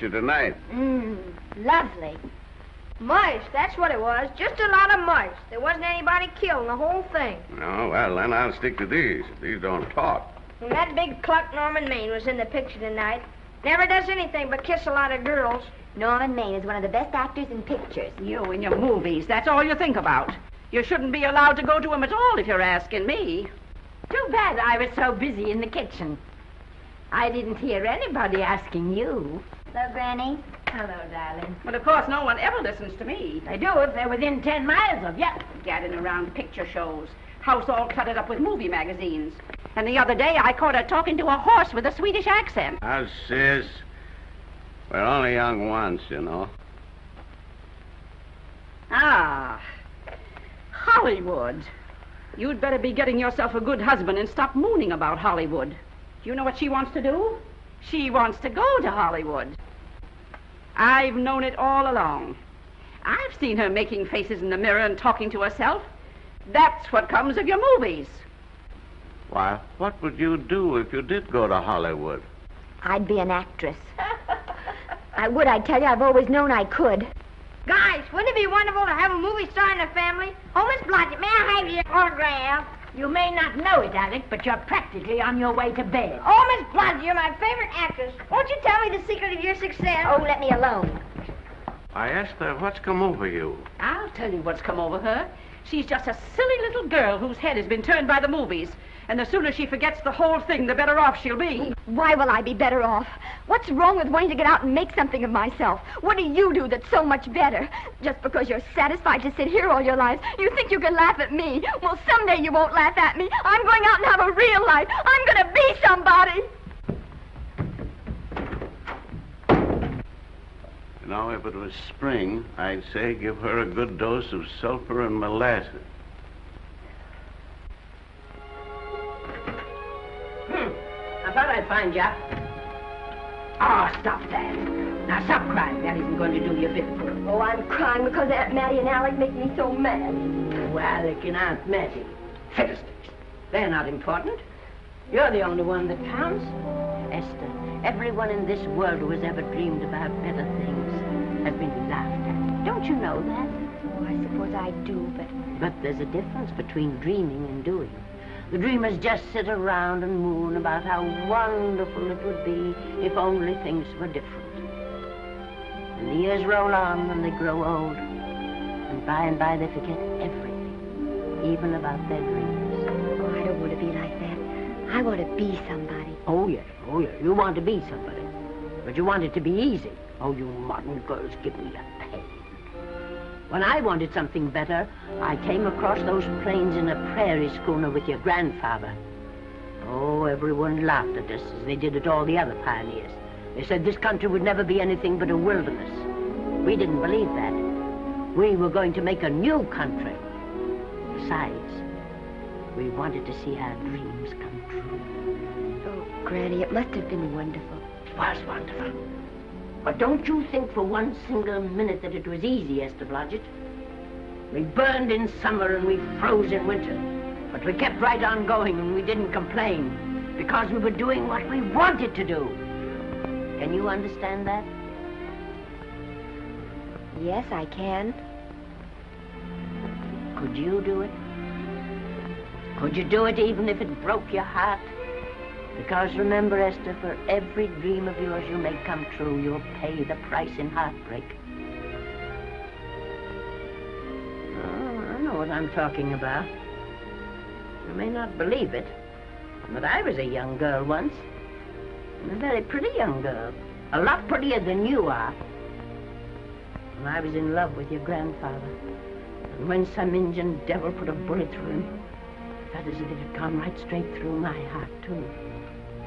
the moving picture tonight? Mmm, lovely. Mice, that's what it was. Just a lot of mice. There wasn't anybody killed in the whole thing. No, well, then I'll stick to these. These don't talk. And that big cluck Norman Maine was in the picture tonight. Never does anything but kiss a lot of girls. Norman Maine is one of the best actors in pictures. You and your movies, that's all you think about. You shouldn't be allowed to go to 'em at all if you're asking me. Too bad I was so busy in the kitchen. I didn't hear anybody asking you. Hello, Granny. Hello, darling. Well, of course, no one ever listens to me. They do if they're within ten miles of you. Gadding around picture shows. House all cluttered up with movie magazines. And the other day, I caught her talking to a horse with a Swedish accent. Now, sis, we're only young once, you know. Ah, Hollywood. You'd better be getting yourself a good husband and stop mooning about Hollywood. Do you know what she wants to do? She wants to go to Hollywood. I've known it all along. I've seen her making faces in the mirror and talking to herself. That's what comes of your movies. Why, what would you do if you did go to Hollywood? I'd be an actress. I would, I tell you. I've always known I could. Guys, wouldn't it be wonderful to have a movie star in the family? Oh, Miss Blodgett, may I have your autograph? You may not know it, Alec, but you're practically on your way to bed. Oh, Miss Blodgett, you're my favorite actress. Won't you tell me the secret of your success? Oh, let me alone. I asked her what's come over you. I'll tell you what's come over her. She's just a silly little girl whose head has been turned by the movies. And the sooner she forgets the whole thing, the better off she'll be. Why will I be better off? What's wrong with wanting to get out and make something of myself? What do you do that's so much better? Just because you're satisfied to sit here all your lives, you think you can laugh at me. Well, someday you won't laugh at me. I'm going out and have a real life. I'm going to be somebody. You know, if it was spring, I'd say give her a good dose of sulfur and molasses. Hmm. I thought I'd find you. Oh, stop that. Now stop crying. That isn't going to do you a bit of good. Oh, I'm crying because Aunt Mattie and Alec make me so mad. Oh, Alec and Aunt Mattie. Fiddlesticks. They're not important. You're the only one that counts. Esther, everyone in this world who has ever dreamed about better things has been laughed at. Don't you know that? Oh, I suppose I do, but But there's a difference between dreaming and doing. The dreamers just sit around and moon about how wonderful it would be if only things were different. And the years roll on and they grow old. And by and by they forget everything, even about their dreams. I want to be somebody. Oh, yes, oh, yes. You want to be somebody. But you want it to be easy. Oh, you modern girls give me a pain. When I wanted something better, I came across those plains in a prairie schooner with your grandfather. Oh, everyone laughed at us as they did at all the other pioneers. They said this country would never be anything but a wilderness. We didn't believe that. We were going to make a new country. Besides, we wanted to see our dreams Granny, it must have been wonderful. It was wonderful. But don't you think for one single minute that it was easy, Esther Blodgett? We burned in summer and we froze in winter. But we kept right on going and we didn't complain because we were doing what we wanted to do. Can you understand that? Yes, I can. Could you do it? Could you do it even if it broke your heart? Because remember, Esther, for every dream of yours you make come true, you'll pay the price in heartbreak. Oh, I know what I'm talking about. You may not believe it, but I was a young girl once. And a very pretty young girl. A lot prettier than you are. And I was in love with your grandfather. And when some Indian devil put a bullet through him, it felt as if it had gone right straight through my heart, too.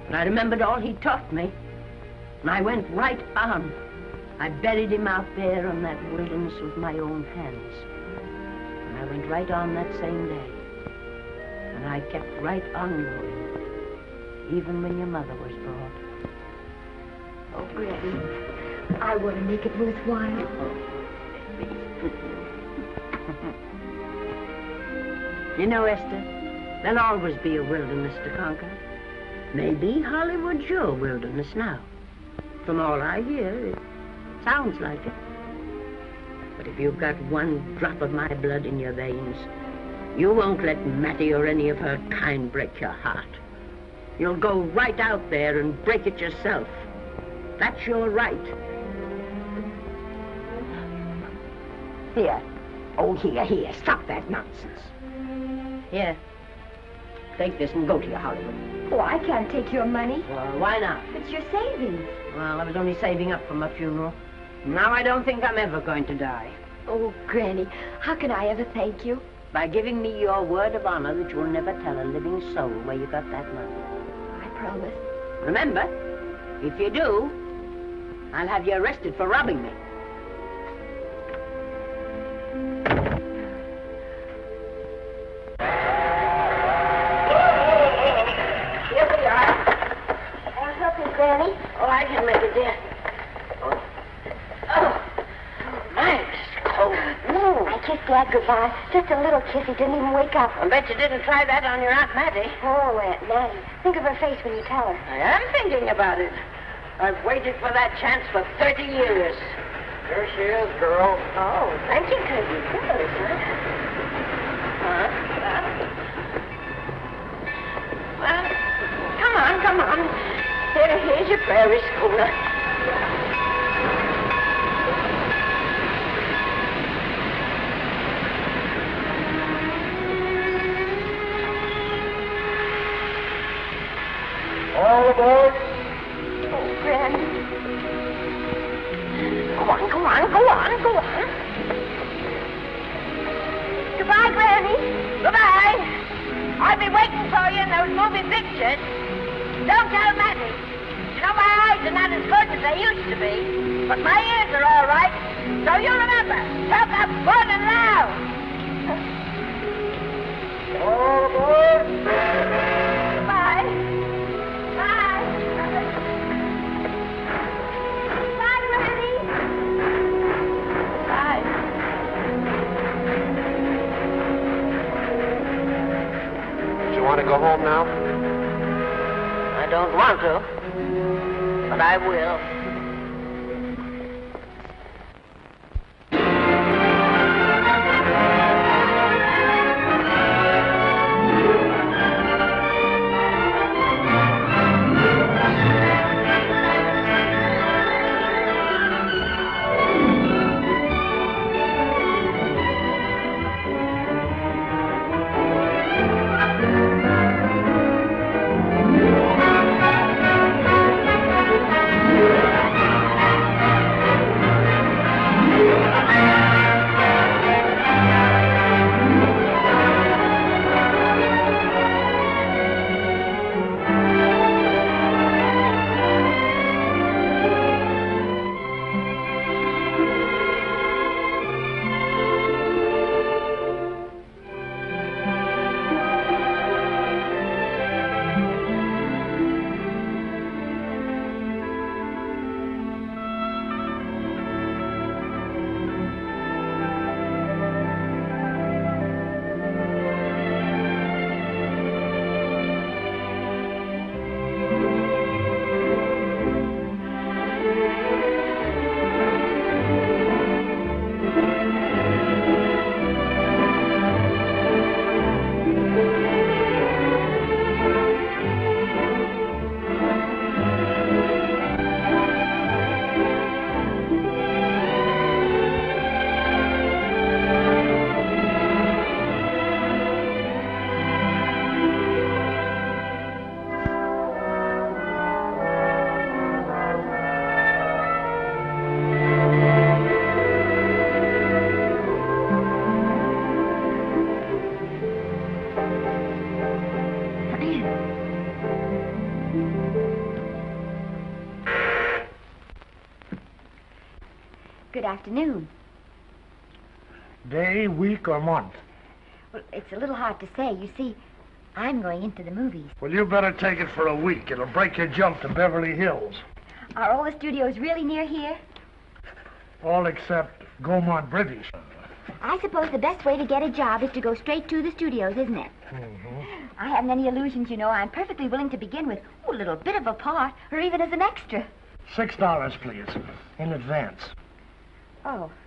And I remembered all he taught me. And I went right on. I buried him out there in that wilderness with my own hands. And I went right on that same day. And I kept right on going, even when your mother was born. Oh, Granny, I want to make it worthwhile. You know, Esther, there'll always be a wilderness to conquer. Maybe Hollywood's your wilderness now. From all I hear, it sounds like it. But if you've got one drop of my blood in your veins, you won't let Mattie or any of her kind break your heart. You'll go right out there and break it yourself. That's your right. Here. Oh, here, here. Stop that nonsense. Here. Take this and go to your Hollywood. Oh, I can't take your money. Well, why not? It's your savings. Well, I was only saving up for my funeral. Now I don't think I'm ever going to die. Oh, Granny, how can I ever thank you? By giving me your word of honor that you'll never tell a living soul where you got that money. I promise. Remember, if you do, I'll have you arrested for robbing me. Kissed Just a little kiss. He didn't even wake up. I bet you didn't try that on your Aunt Mattie. Oh, Aunt Mattie. Think of her face when you tell her. I am thinking about it. I've waited for that chance for 30 years. Here she is, girl. Oh, thank you, Cousin. Good, huh? Huh? Huh? Well, come on, come on. Here, here's your prairie schooner. Afternoon. Day, week, or month? Well, it's a little hard to say. You see, I'm going into the movies. Well, you better take it for a week. It'll break your jump to Beverly Hills. Are all the studios really near here? All except Gaumont British. I suppose the best way to get a job is to go straight to the studios, isn't it? Mm-hmm. I haven't any illusions, you know. I'm perfectly willing to begin with oh, a little bit of a part, or even as an extra. Six dollars, please, in advance. Oh.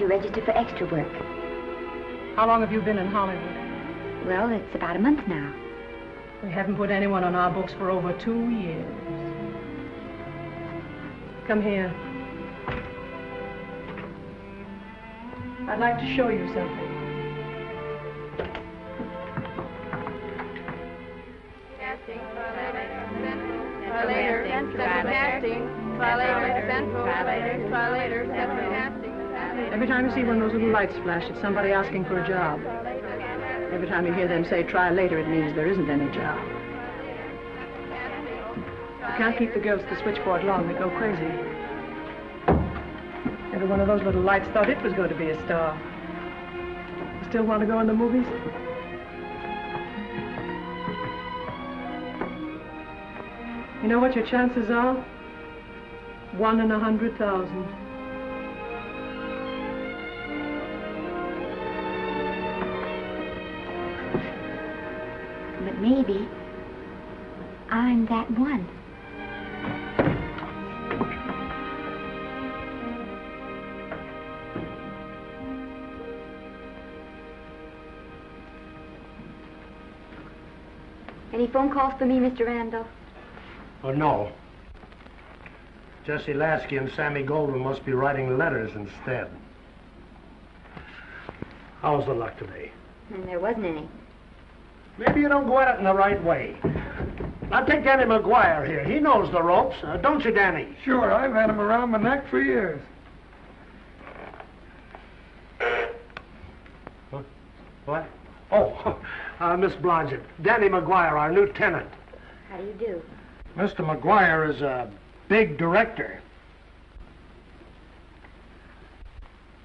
To register for extra work. How long have you been in Hollywood? Well, it's about a month now. We haven't put anyone on our books for over two years. Come here. I'd like to show you something. Try later, central casting. Try later, central. Try later, central casting. Every time you see one of those little lights flash, it's somebody asking for a job. Every time you hear them say try later, it means there isn't any job. You can't keep the girls at the switchboard long. They go crazy. Every one of those little lights thought it was going to be a star. You Still want to go in the movies? You know what your chances are? One in a hundred thousand. But maybe I'm that one. Any phone calls for me, Mr. Randall? Oh, no. Jesse Lasky and Sammy Goldwyn must be writing letters instead. How's the luck today? And there wasn't any. Maybe you don't go at it in the right way. Now take Danny McGuire here. He knows the ropes, uh, don't you, Danny? Sure, I've had him around my neck for years. What? Oh, uh, Miss Blodgett. Danny McGuire, our new tenant. How do you do? Mr. McGuire is a big director.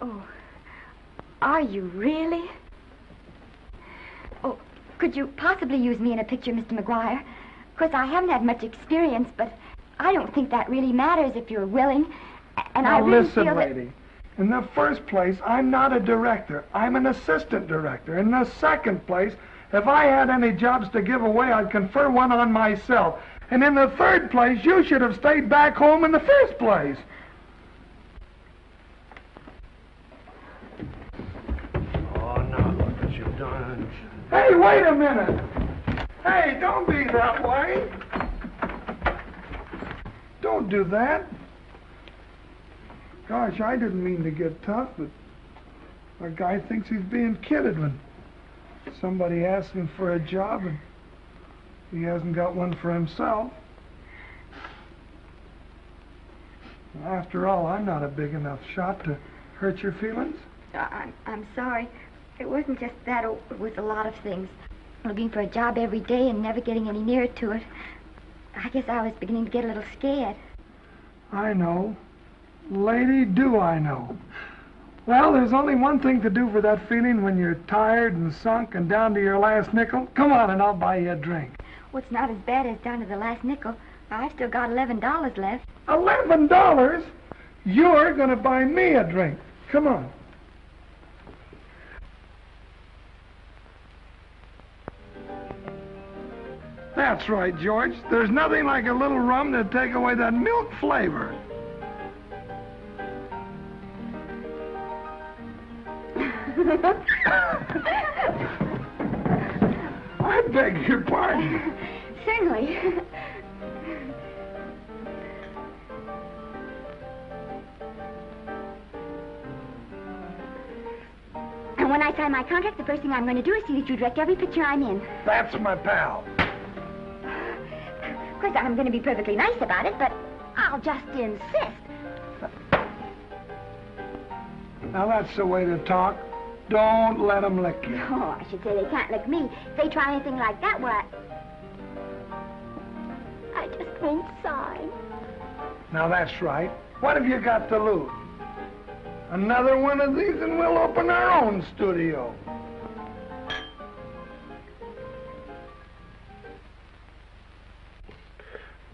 Oh, are you really? Could you possibly use me in a picture, Mr. McGuire? Of course, I haven't had much experience, but I don't think that really matters if you're willing. A- And I now really listen, feel that... lady. In the first place, I'm not a director. I'm an assistant director. In the second place, if I had any jobs to give away, I'd confer one on myself. And in the third place, you should have stayed back home in the first place. Oh, now look what you've done. Hey, wait a minute. Hey, don't be that way. Don't do that. Gosh, I didn't mean to get tough, but a guy thinks he's being kidded when somebody asks him for a job and he hasn't got one for himself. After all, I'm not a big enough shot to hurt your feelings. I'm, I'm sorry. It wasn't just that. It was a lot of things. Looking for a job every day and never getting any nearer to it. I guess I was beginning to get a little scared. I know. Lady, do I know. Well, there's only one thing to do for that feeling when you're tired and sunk and down to your last nickel. Come on and I'll buy you a drink. Well, it's not as bad as down to the last nickel. I've still got $11 left. Eleven dollars? You're gonna buy me a drink. Come on. That's right, George. There's nothing like a little rum to take away that milk flavor. I beg your pardon. Certainly. And when I sign my contract, the first thing I'm going to do is see that you direct every picture I'm in. That's my pal. Course, I'm going to be perfectly nice about it, but I'll just insist. Now that's the way to talk. Don't let 'em lick you. Oh, I should say they can't lick me. If they try anything like that, well, I... I just won't sign. Now that's right. What have you got to lose? Another one of these and we'll open our own studio.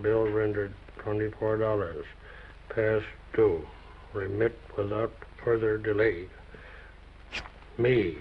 Bill rendered twenty-four dollars. Past due. Remit without further delay. Me.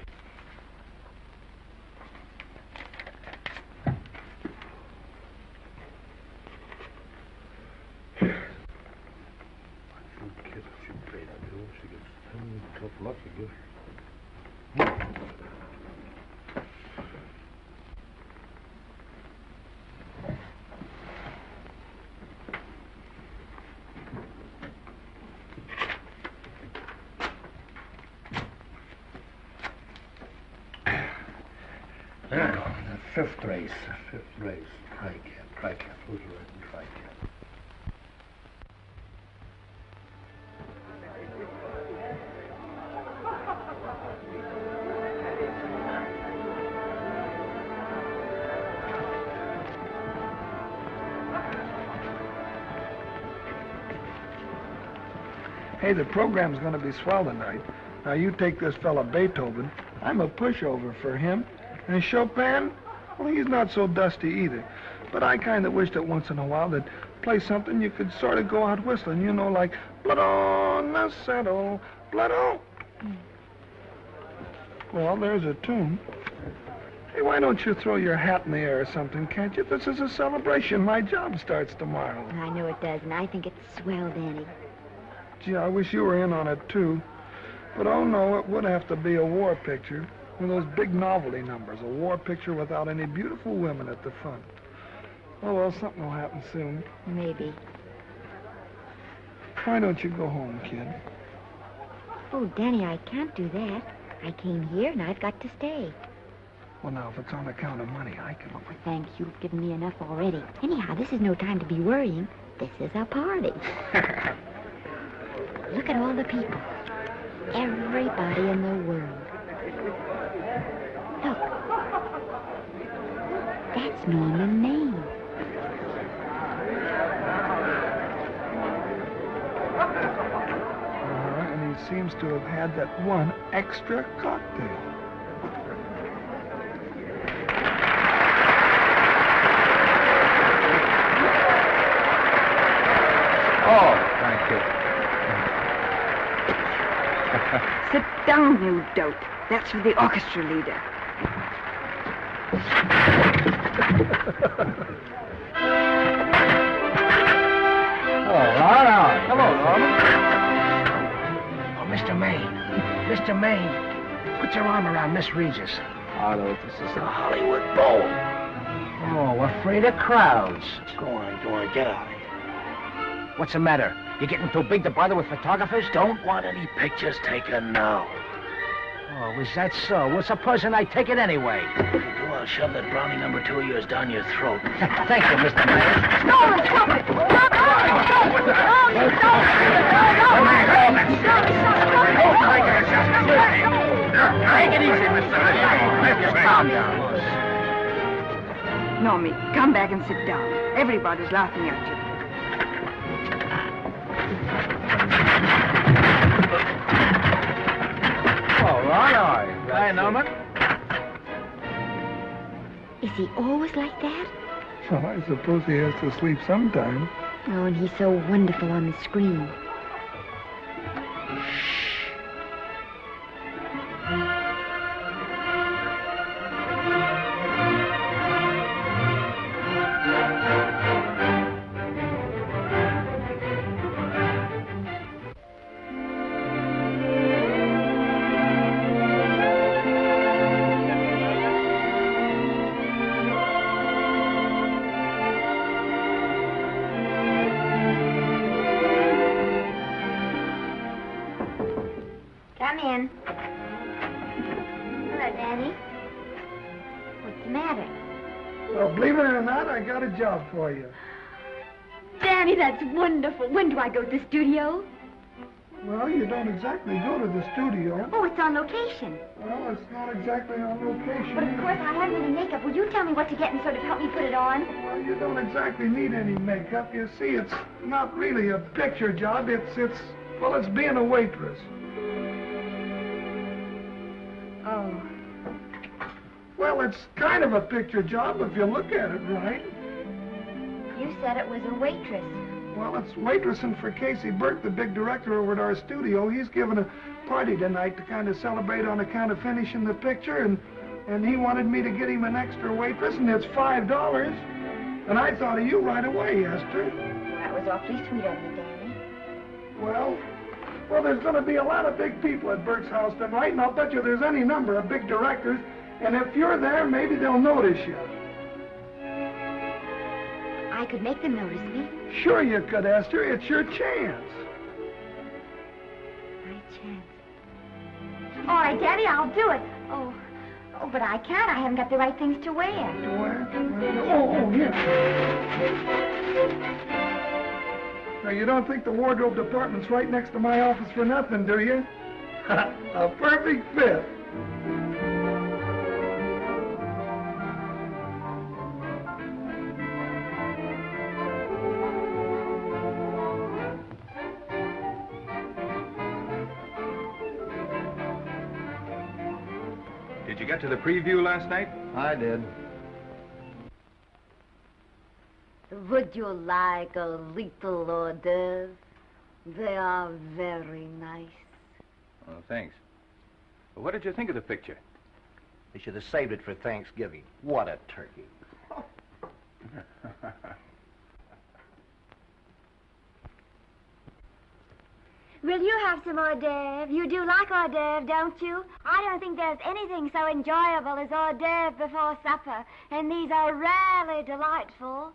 Hey, the program's going to be swell tonight. Now, you take this fella Beethoven. I'm a pushover for him. And Chopin, well, he's not so dusty either. But I kind of wish that once in a while they'd play something you could sort of go out whistling, you know, like Blood on the Saddle, Blood on. Well, there's a tune. Hey, why don't you throw your hat in the air or something, can't you? This is a celebration. My job starts tomorrow. I know it does, and I think it's swell, Danny. Gee, I wish you were in on it, too. But oh no, it would have to be a war picture. One of those big novelty numbers. A war picture without any beautiful women at the front. Oh, well, something will happen soon. Maybe. Why don't you go home, kid? Oh, Danny, I can't do that. I came here, and I've got to stay. Well, now, if it's on account of money, I can... Oh, thanks. You've given me enough already. Anyhow, this is no time to be worrying. This is a party. Look at all the people. Everybody in the world. Look. That's Norman Maine. Uh, and he seems to have had that one extra cocktail. Oh, thank you. Sit down, you dope. That's for the orchestra leader. Oh, right on. Hello, Norman. Oh, Mr. Maine. Mr. Maine, put your arm around Miss Regis. Although this is a Hollywood bowl. Oh, afraid of crowds. Go on, go on, get out of here. What's the matter? You are getting too big to bother with photographers? Don't want any pictures taken now. Oh, is that so? Well, supposing I take it anyway. If you do, I'll shove that brownie number two of yours down your throat. Thank you, Mr. Mayor. Norman, stop it! Stop it! Oh, you stop Take it easy, Mr. Just calm down. Normie, come back and sit down. Everybody's laughing at you. All right, all right. Hi, Norman. Is he always like that? Well, I suppose he has to sleep sometime. Oh, and he's so wonderful on the screen. For you. Danny, that's wonderful. When do I go to the studio? Well, you don't exactly go to the studio. Oh, it's on location. Well, it's not exactly on location. But of course, I haven't any makeup. Will you tell me what to get and sort of help me put it on? Well, you don't exactly need any makeup. You see, it's not really a picture job. It's, it's, well, it's being a waitress. Oh. Well, it's kind of a picture job if you look at it right. You said it was a waitress. Well, it's waitressing for Casey Burke, the big director over at our studio. He's giving a party tonight to kind of celebrate on account of finishing the picture, and and he wanted me to get him an extra waitress, and it's five dollars. And I thought of you right away, Esther. That was awfully sweet of you, Danny. Well, well, there's going to be a lot of big people at Burke's house tonight, and I'll bet you there's any number of big directors. And if you're there, maybe they'll notice you. I could make them notice me. Sure you could, Esther. It's your chance. My chance. All right, Danny, I'll do it. Oh, oh, but I can't. I haven't got the right things to wear. To wear? Oh, oh, here. Now, you don't think the wardrobe department's right next to my office for nothing, do you? A perfect fit. To the preview last night? I did. Would you like a little hors d'oeuvre? They are very nice. Oh, thanks. Well, what did you think of the picture? They should have saved it for Thanksgiving. What a turkey. Will you have some hors d'oeuvre? You do like hors d'oeuvre, don't you? I don't think there's anything so enjoyable as hors d'oeuvre before supper, and these are rarely delightful.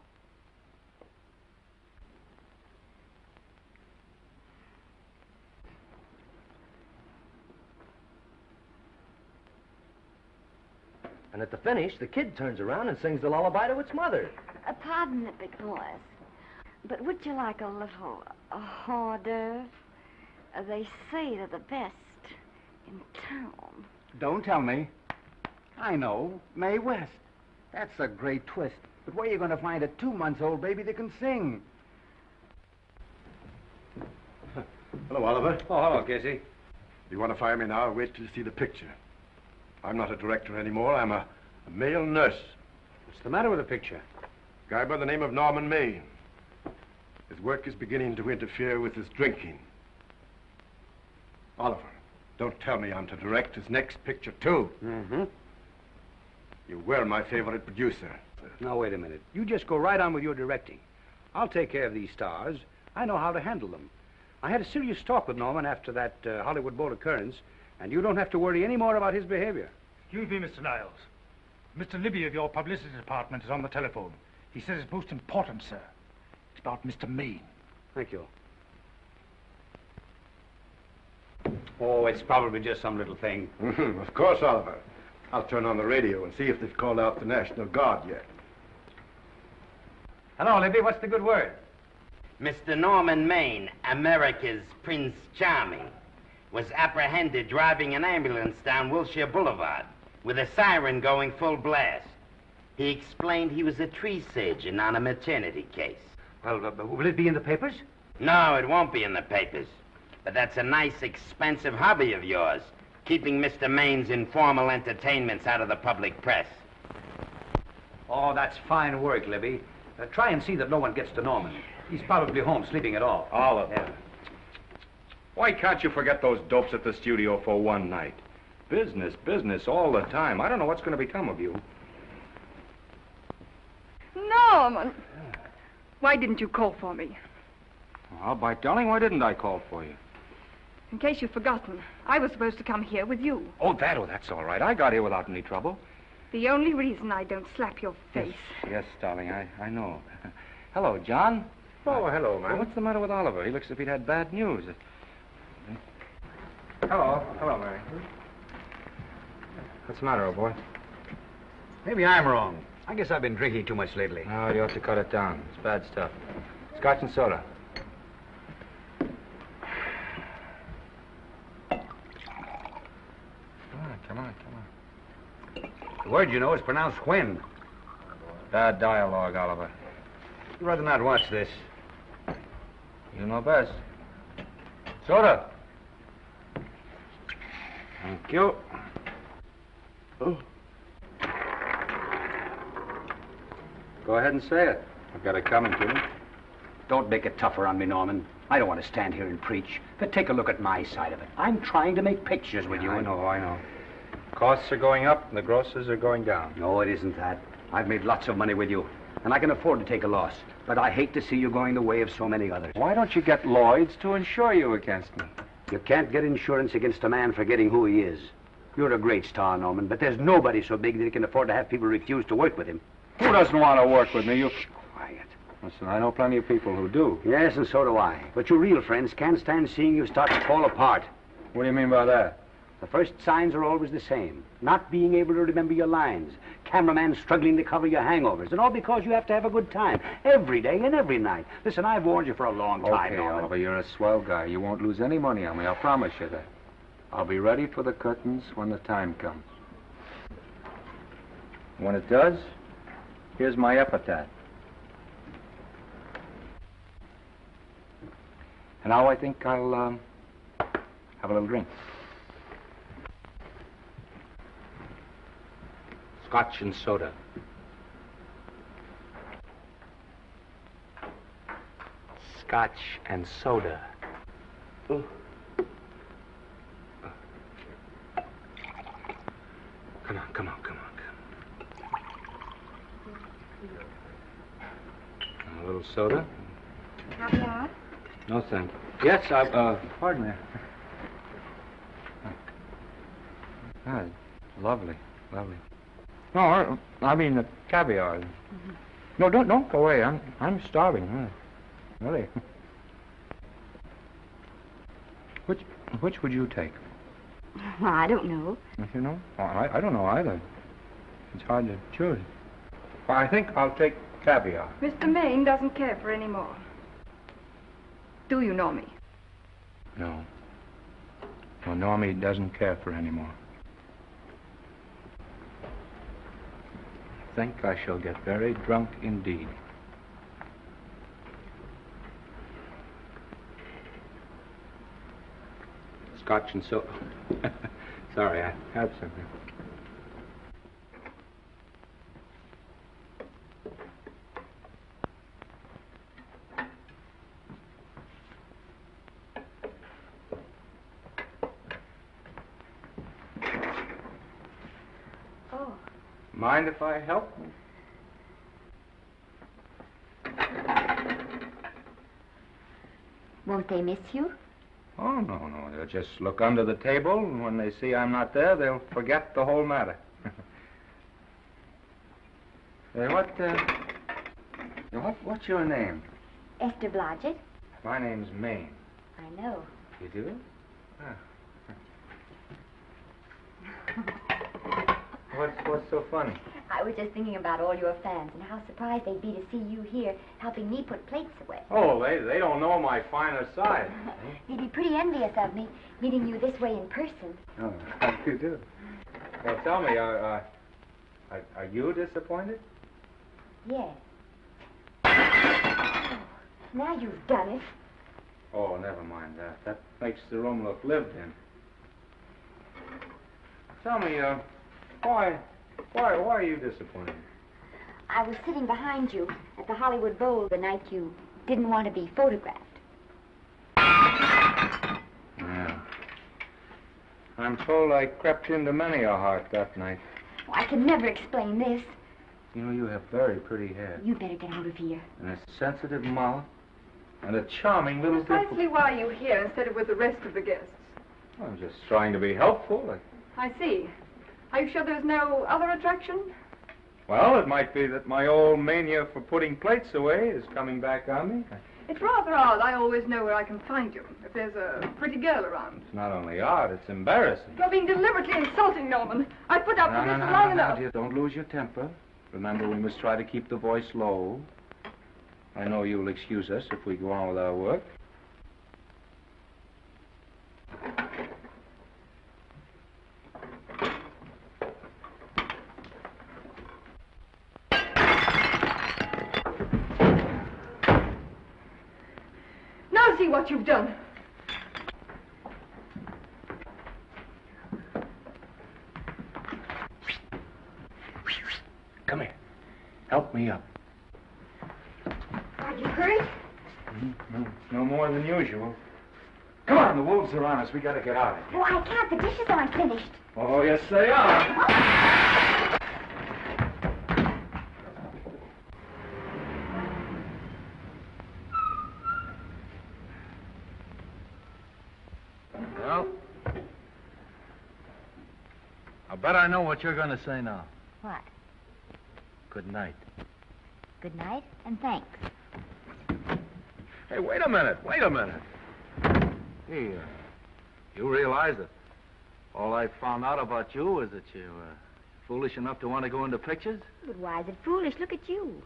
And at the finish, the kid turns around and sings the lullaby to its mother. Uh, pardon the big boys, but would you like a little uh, hors d'oeuvre? Uh, they say they're the best in town. Don't tell me. I know. Mae West. That's a great twist. But where are you going to find a two-months-old baby that can sing? Hello, Oliver. Oh, hello, Casey. Do you want to fire me now? Wait till you see the picture. I'm not a director anymore. I'm a, a male nurse. What's the matter with the picture? A Guy by the name of Norman Maine. His work is beginning to interfere with his drinking. Oliver, don't tell me I'm to direct his next picture, too. Mm-hmm. You were my favorite producer. Now, wait a minute. You just go right on with your directing. I'll take care of these stars. I know how to handle them. I had a serious talk with Norman after that uh, Hollywood Bowl occurrence, and you don't have to worry any more about his behavior. Excuse me, Mr. Niles. Mr. Libby of your publicity department is on the telephone. He says it's most important, sir. It's about Mr. Maine. Thank you. Oh, it's probably just some little thing. Mhm, of course, Oliver. I'll turn on the radio and see if they've called out the National Guard yet. Hello, Libby. What's the good word? Mr. Norman Maine, America's Prince Charming, was apprehended driving an ambulance down Wilshire Boulevard with a siren going full blast. He explained he was a tree surgeon on a maternity case. Well, uh, will it be in the papers? No, it won't be in the papers. But that's a nice, expensive hobby of yours, keeping Mr. Maine's informal entertainments out of the public press. Oh, that's fine work, Libby. Uh, try and see that no one gets to Norman. He's probably home sleeping it off. of. Yeah. Why can't you forget those dopes at the studio for one night? Business, business all the time. I don't know what's going to become of you. Norman! Why didn't you call for me? Well, by darling, why didn't I call for you? In case you've forgotten, I was supposed to come here with you. Oh, that, oh, that's all right. I got here without any trouble. The only reason I don't slap your face. Yes, darling, I, I know. hello, John. Oh, hello, Well, man. what's the matter with Oliver? He looks as if he'd had bad news. Hello. Hello, Mary. What's the matter, old boy? Maybe I'm wrong. I guess I've been drinking too much lately. No, you ought to cut it down. It's bad stuff. Scotch and soda. Come on, come on, come on. The word, you know, is pronounced when. Bad dialogue, Oliver. You'd rather not watch this. You know best. Soda. Thank you. Oh. Go ahead and say it. I've got it coming to me. Don't make it tougher on me, Norman. I don't want to stand here and preach. But take a look at my side of it. I'm trying to make pictures with you. I and- know, I know. Costs are going up and the grosses are going down. No, it isn't that. I've made lots of money with you, and I can afford to take a loss. But I hate to see you going the way of so many others. Why don't you get Lloyd's to insure you against me? You can't get insurance against a man forgetting who he is. You're a great star, Norman, but there's nobody so big that he can afford to have people refuse to work with him. Who doesn't want to work with me? You. Quiet. Listen, I know plenty of people who do. Yes, and so do I. But your real friends can't stand seeing you start to fall apart. What do you mean by that? The first signs are always the same. Not being able to remember your lines. Cameraman struggling to cover your hangovers. And all because you have to have a good time. Every day and every night. Listen, I've warned you for a long time, Okay, Norman. Oliver, you're a swell guy. You won't lose any money on me. I'll promise you that. I'll be ready for the curtains when the time comes. When it does, here's my epitaph. And now I think I'll um, have a little drink. Scotch and soda. Scotch and soda. Oh. Come on, come on, come on. come. A little soda? Caviar? No, thank you. Yes, I, uh, pardon me. Ah, lovely, lovely. No, I, mean the caviar. No, don't don't go away. I'm I'm starving. Really. Which which would you take? Well, I don't know. You know, Oh, I I don't know either. It's hard to choose. Well, I think I'll take caviar. Mr. Maine doesn't care for any more. Do you know me? No. No, Normie doesn't care for any more. Think I shall get very drunk indeed. Scotch and soda. Sorry, I have something. Oh. Mind if I help? Won't they miss you? Oh, no, no. They'll just look under the table, and when they see I'm not there, they'll forget the whole matter. Hey, eh, what, uh, eh, what, what's your name? Esther Blodgett? My name's Maine. I know. You do? Ah. What's, what's so funny? I was just thinking about all your fans and how surprised they'd be to see you here helping me put plates away. Oh, they, they don't know my finer side. They'd be pretty envious of me, meeting you this way in person. Oh, do you do? Well, tell me, are, are, are you disappointed? Yes. Oh, now you've done it. Oh, never mind that. That makes the room look lived in. Tell me, uh, why, why, why are you disappointed? I was sitting behind you at the Hollywood Bowl the night you didn't want to be photographed. Yeah. I'm told I crept into many a heart that night. Oh, I can never explain this. You know, you have very pretty hair, You better get out of here. and a sensitive mouth, and a charming little dimple. Precisely why are you here instead of with the rest of the guests? I'm just trying to be helpful. I see. Are you sure there's no other attraction? Well, it might be that my old mania for putting plates away is coming back on me. It's rather odd. I always know where I can find you if there's a pretty girl around. It's not only odd, it's embarrassing. You're being deliberately insulting, Norman. I put up No, with no, this no, no, long no, enough. dear, don't lose your temper. Remember, we must try to keep the voice low. I know you'll excuse us if we go on with our work. Now see what you've done. Come here. Help me up. Are you hurt? Mm, no, no more than usual. Come on, the wolves are on us. We gotta get out of here. Oh, I can't. The dishes aren't finished. Oh, yes, they are. Well, I know what you're going to say now. What? Good night. Good night and thanks. Hey, wait a minute. Wait a minute. Hey, uh, you realize that all I found out about you is that you're uh, foolish enough to want to go into pictures? But why is it foolish? Look at you.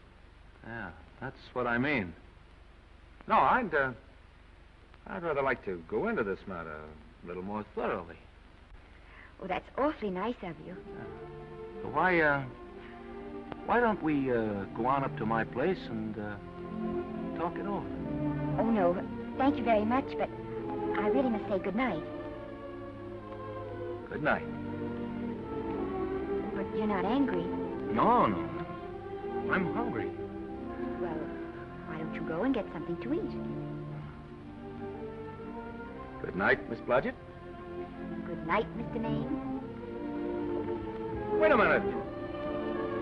Yeah, that's what I mean. No, I'd, uh, I'd rather like to go into this matter a little more thoroughly. Oh, that's awfully nice of you. So why, uh, why don't we uh, go on up to my place and uh, talk it over? Oh, no. Thank you very much, but I really must say good night. Good night. But you're not angry. No, no. I'm hungry. Well, why don't you go and get something to eat? Good night, Miss Blodgett. Night, Mr. Maine. Wait a minute.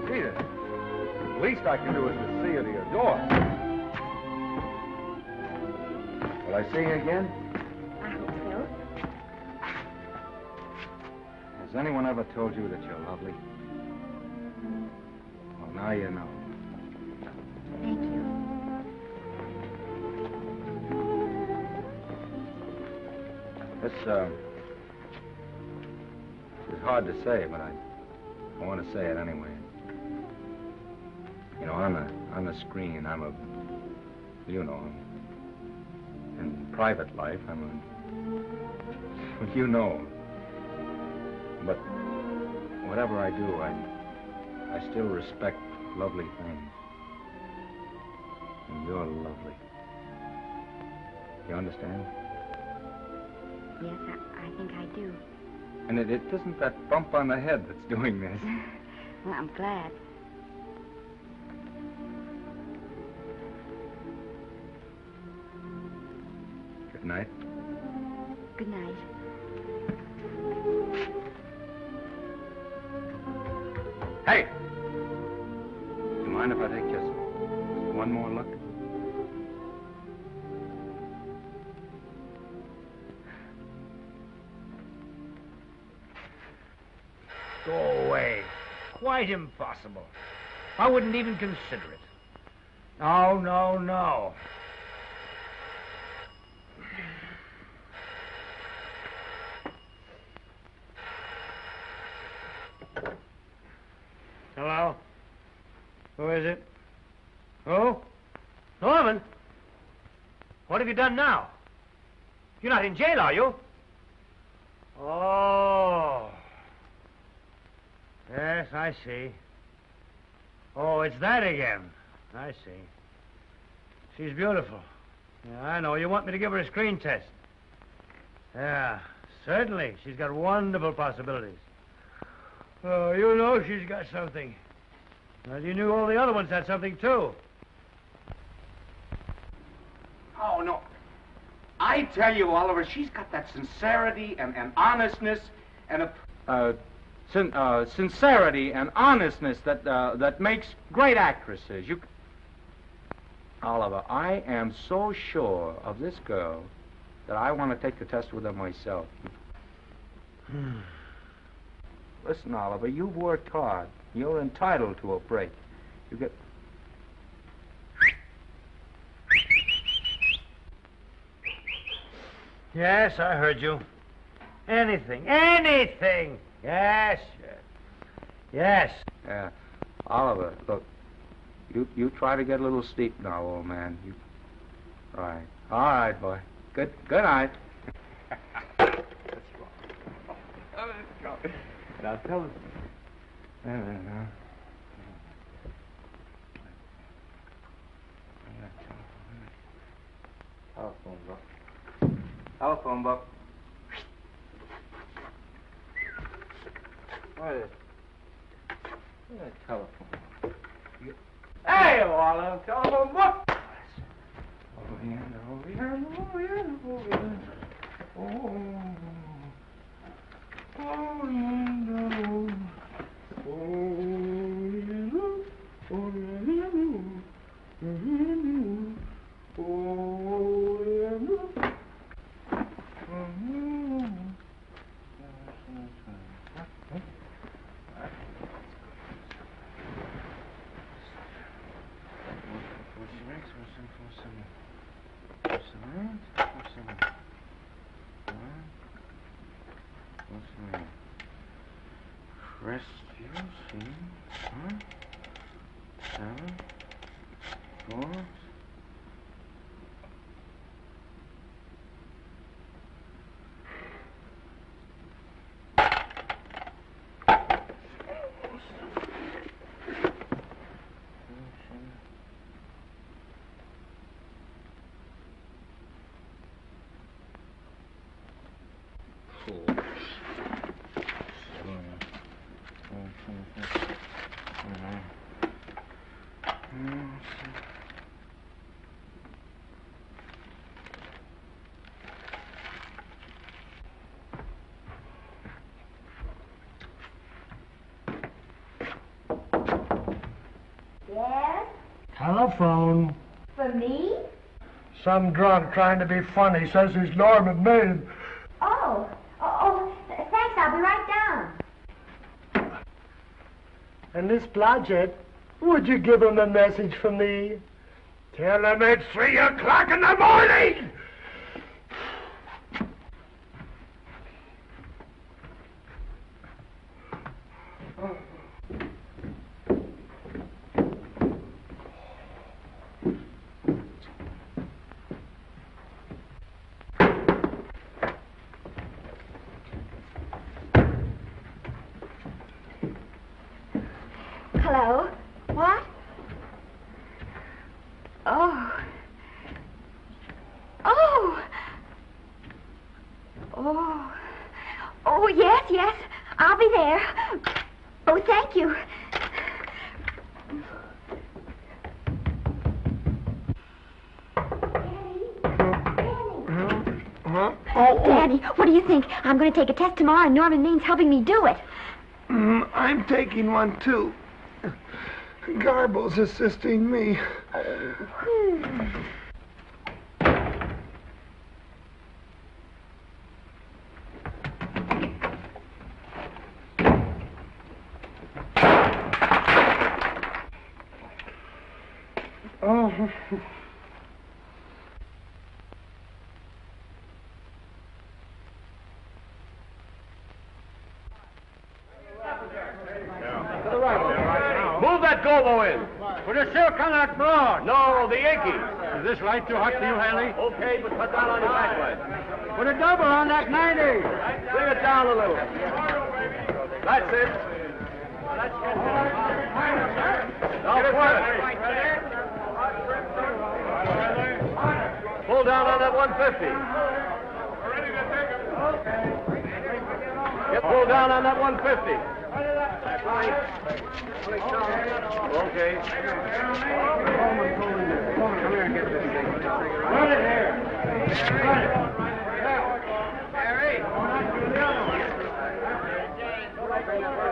Peter, the least I can do is to see you to your door. Will I see you again? I hope so. Has anyone ever told you that you're lovely? Well, now you know. Thank you. This, uh, hard to say, but I, I want to say it anyway. You know, on the, on the screen, I'm a, you know, in private life, I'm a, you know. But whatever I do, I, I still respect lovely things. And you're lovely. You understand? Yes, I, I think I do. And it, it isn't that bump on the head that's doing this. Well, I'm glad. Good night. Impossible. I wouldn't even consider it. No, no, no. Hello? Who is it? Who? Norman? What have you done now? You're not in jail, are you? Oh. Yes, I see. Oh, it's that again. I see. She's beautiful. Yeah, I know. You want me to give her a screen test? Yeah, certainly. She's got wonderful possibilities. Oh, you know she's got something. Well, you knew all the other ones had something, too. Oh, no. I tell you, Oliver, she's got that sincerity and, and honestness and a. Uh, sin- uh, sincerity and honestness that, uh, that makes great actresses. You... Oliver, I am so sure of this girl that I want to take the test with her myself. Listen, Oliver, you've worked hard. You're entitled to a break. You get. Yes, I heard you. Anything, anything. Yes, yes. Yes. Uh, Oliver, look, you you try to get a little sleep now, old man. You, right. All right, boy. Good good night. Now tell us. No, no, no. Telephone book. Telephone book. What is? What is telephone? You- Hey, Oliver, telephone book. Over here, over here, over here, over here. Oh. Oh, oh. oh yeah, oh. Crestview, Telephone. For me? Some drunk trying to be funny says he's Norman Maine. Oh. Oh, oh, thanks. I'll be right down. And Miss Blodgett, would you give him a message for me? Tell him it's three o'clock in the morning! Hello? What? Oh. Oh. Oh. Oh, yes, yes. I'll be there. Oh, thank you. Huh? Oh, Daddy, what do you think? I'm going to take a test tomorrow, and Norman Maine's helping me do it. Mm, I'm taking one too. Garbo's assisting me. Oh. Move that gobo in. Put a silk on that broad. No, the Yankee. Is this light too hot for you, Hanley? Okay, but cut down on your backlight. Put a double on that 90. Bring it down a little. That's it. Now pull it. Pull down on that 150. Get pull down on that 150. Okay. Come here and get this thing. Run it here. Run it.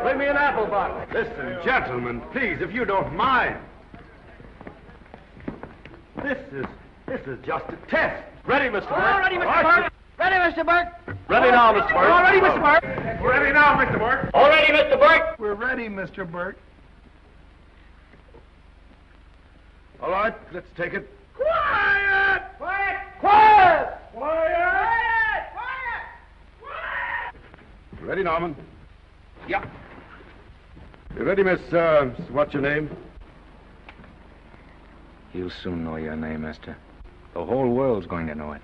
Bring me an apple box. Listen, gentlemen, please, if you don't mind. This is this is just a test. Ready, Mr. Burke? All ready, Mr. Burke. Ready, Mr. Burke. Ready now, Mr. Burke. All ready, Mr. Burke. We're Ready now, Mr. Burke. All ready, Mr. Burke. We're ready, Mr. Burke. All right, let's take it. Quiet! Quiet! Quiet! Quiet! Quiet! Quiet! Quiet! Ready, Norman? Yeah. You ready, Miss, uh, what's your name? You'll soon know your name, Esther. The whole world's going to know it.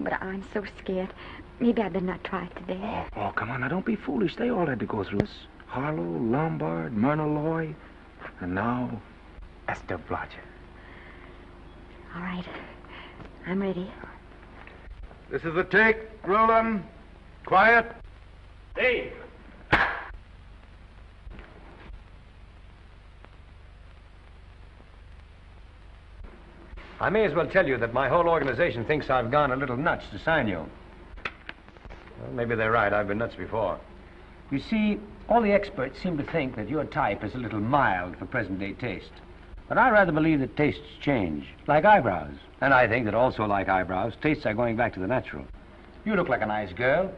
But I'm so scared. Maybe I'd better not try it today. Oh, oh come on, now don't be foolish. They all had to go through this. Harlow, Lombard, Myrna Loy, and now Esther Blodgett. All right. I'm ready. This is the take. Roland. Quiet. Dave. I may as well tell you that my whole organization thinks I've gone a little nuts to sign you. Well, maybe they're right. I've been nuts before. You see, all the experts seem to think that your type is a little mild for present-day taste. But I rather believe that tastes change, like eyebrows. And I think that also like eyebrows, tastes are going back to the natural. You look like a nice girl.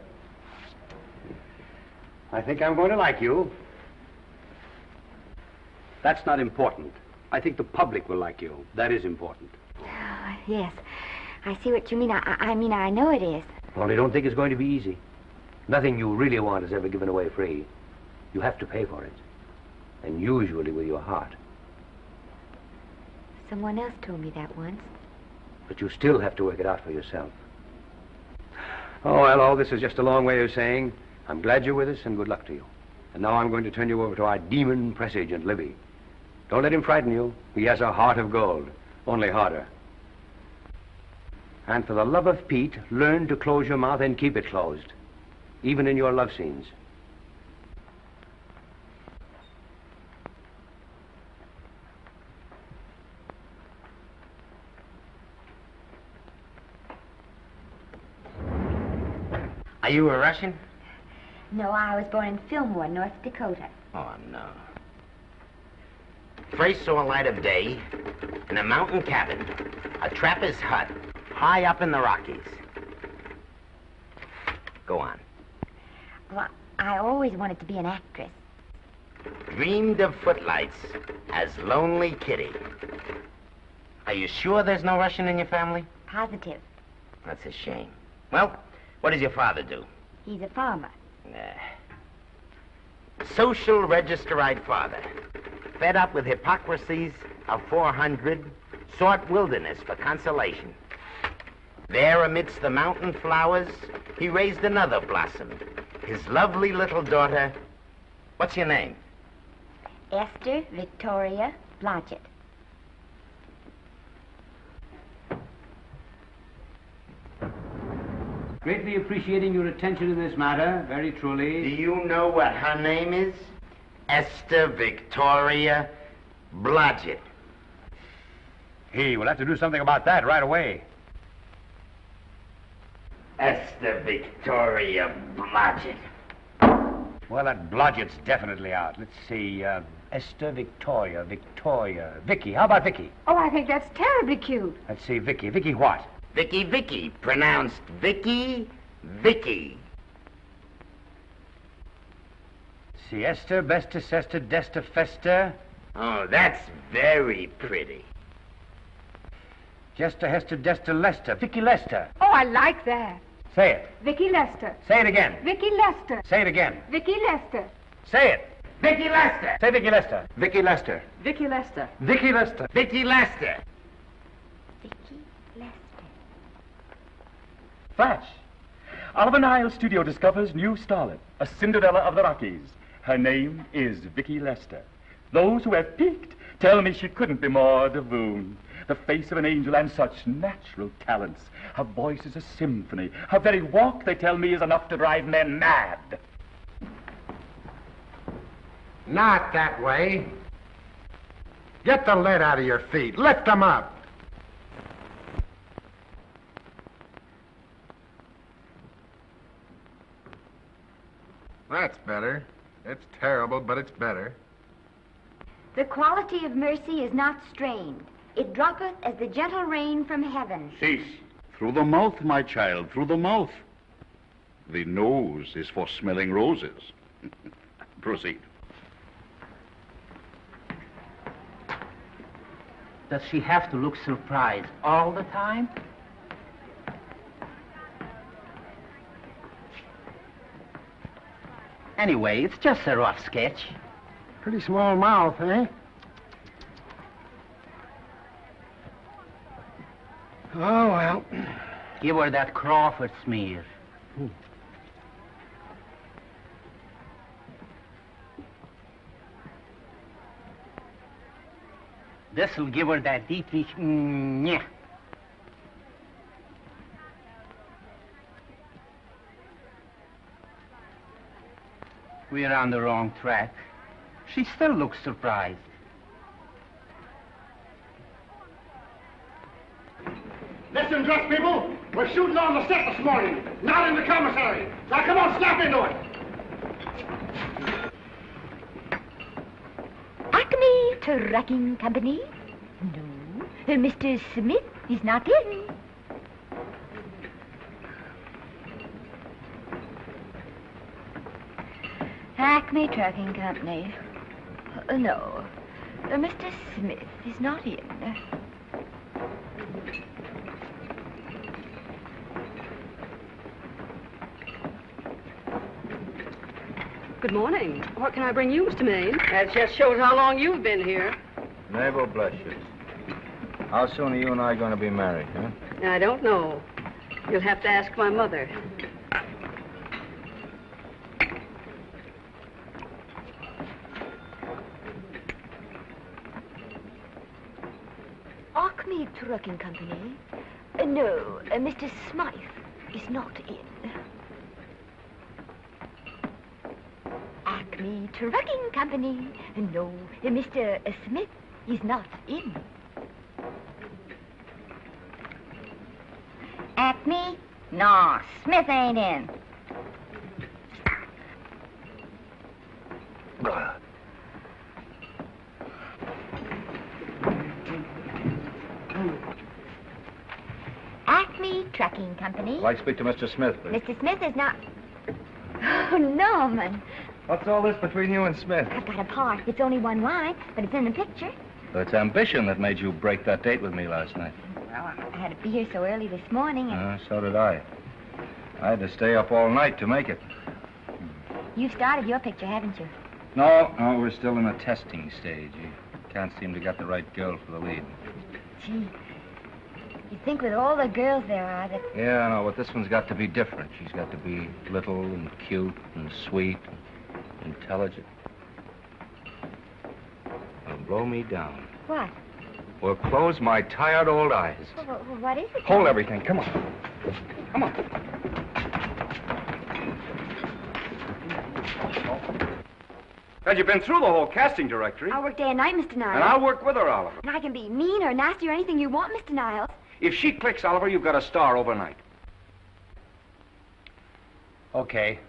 I think I'm going to like you. That's not important. I think the public will like you. That is important. Oh, yes. I see what you mean. I, I I mean, I know it is. Only don't think it's going to be easy. Nothing you really want is ever given away free. You have to pay for it. And usually with your heart. Someone else told me that once. But you still have to work it out for yourself. Oh, well, all this is just a long way of saying I'm glad you're with us and good luck to you. And now I'm going to turn you over to our demon press agent, Libby. Don't let him frighten you. He has a heart of gold, only harder. And for the love of Pete, learn to close your mouth and keep it closed, even in your love scenes. Are you a Russian? No, I was born in Fillmore, North Dakota. Oh, no. First saw light of day in a mountain cabin, a trapper's hut, high up in the Rockies. Go on. Well, I always wanted to be an actress. Dreamed of footlights as Lonely Kitty. Are you sure there's no Russian in your family? Positive. That's a shame. Well, what does your father do? He's a farmer. Uh, social registerite father. Fed up with hypocrisies of 400, sought wilderness for consolation. There, amidst the mountain flowers, he raised another blossom. His lovely little daughter. What's your name? Esther Victoria Blodgett. Greatly appreciating your attention in this matter, very truly. Do you know what her name is? Esther Victoria Blodgett. Hey, we'll have to do something about that right away. Esther Victoria Blodgett. Well, that Blodgett's definitely out. Let's see. Uh, Esther Victoria, Victoria, Vicky. How about Vicky? Oh, I think that's terribly cute. Let's see, Vicky. Vicky what? Vicky Vicky, pronounced Vicky Vicky. Siesta, Esther, Besta, Sesta, Desta, Festa. Oh, that's very pretty. Jester, Hester, Desta, Lester. Vicky Lester. Oh, I like that. Say it. Vicky Lester. Say it again. Vicky Lester. Say it again. Vicky Lester. Say it. Vicky Lester. Say Vicky Lester. Vicky Lester. Vicky Lester. Vicky Lester. Vicky Lester. Vicky Lester. Flash. Oliver Niles Studio discovers new starlet, a Cinderella of the Rockies. Her name is Vicky Lester. Those who have peeked tell me she couldn't be more divoon. The face of an angel and such natural talents. Her voice is a symphony. Her very walk, they tell me, is enough to drive men mad. Not that way. Get the lead out of your feet. Lift them up. That's better. It's terrible, but it's better. The quality of mercy is not strained. It droppeth as the gentle rain from heaven. Cease. Through the mouth, my child, through the mouth. The nose is for smelling roses. Proceed. Does she have to look surprised all the time? Anyway, it's just a rough sketch. Pretty small mouth, eh? Oh, well. Give her that Crawford smear. This'll give her that Dietrich. Mm, yeah. We're on the wrong track. She still looks surprised. Listen, dress people. We're shooting on the set this morning, not in the commissary. Now, come on, snap into it. Acme Trucking Company? No. Mr. Smith is not in. Acme Trucking Company. Uh, no. Mr. Smith is not in. Good morning. What can I bring you, Mr. Maine? That just shows how long you've been here. Mabel, bless you. How soon are you and I going to be married, huh? I don't know. You'll have to ask my mother. Acme Trucking Company? Uh, no, uh, Mr. Smythe is not in. Acme Trucking Company? No, Mr. Smith is not in. Acme? No, Smith ain't in. Acme Trucking Company? I'd like to speak to Mr. Smith, please. Mr. Smith is not. Oh, Norman. What's all this between you and Smith? I've got a part. It's only one line, but it's in the picture. It's ambition that made you break that date with me last night. Well, I had to be here so early this morning, and Uh, so did I. I had to stay up all night to make it. you've started your picture, haven't you? No, no, we're still in the testing stage. You can't seem to get the right girl for the lead. Gee, you'd think with all the girls there are that... Yeah, I know, but this one's got to be different. She's got to be little and cute and sweet and intelligent. Well, blow me down. What? Well, close my tired old eyes. Wh- What is it? Hold everything. Come on. Come on. Well, you've been through the whole casting directory. I work day and night, Mr. Niles. And I'll work with her, Oliver. And I can be mean or nasty or anything you want, Mr. Niles. If she clicks, Oliver, you've got a star overnight. Okay.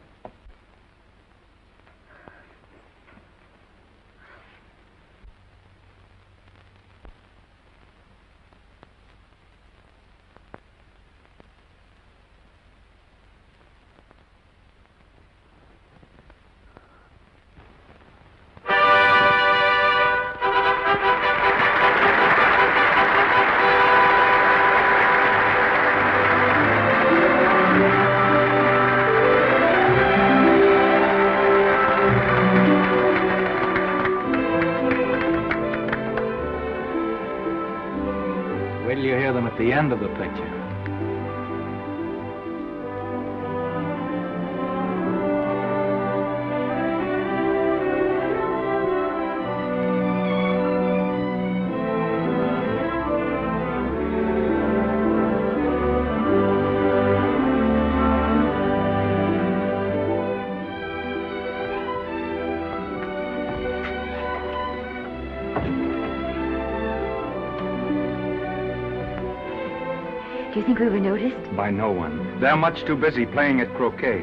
Think we were noticed? By no one. They're much too busy playing at croquet.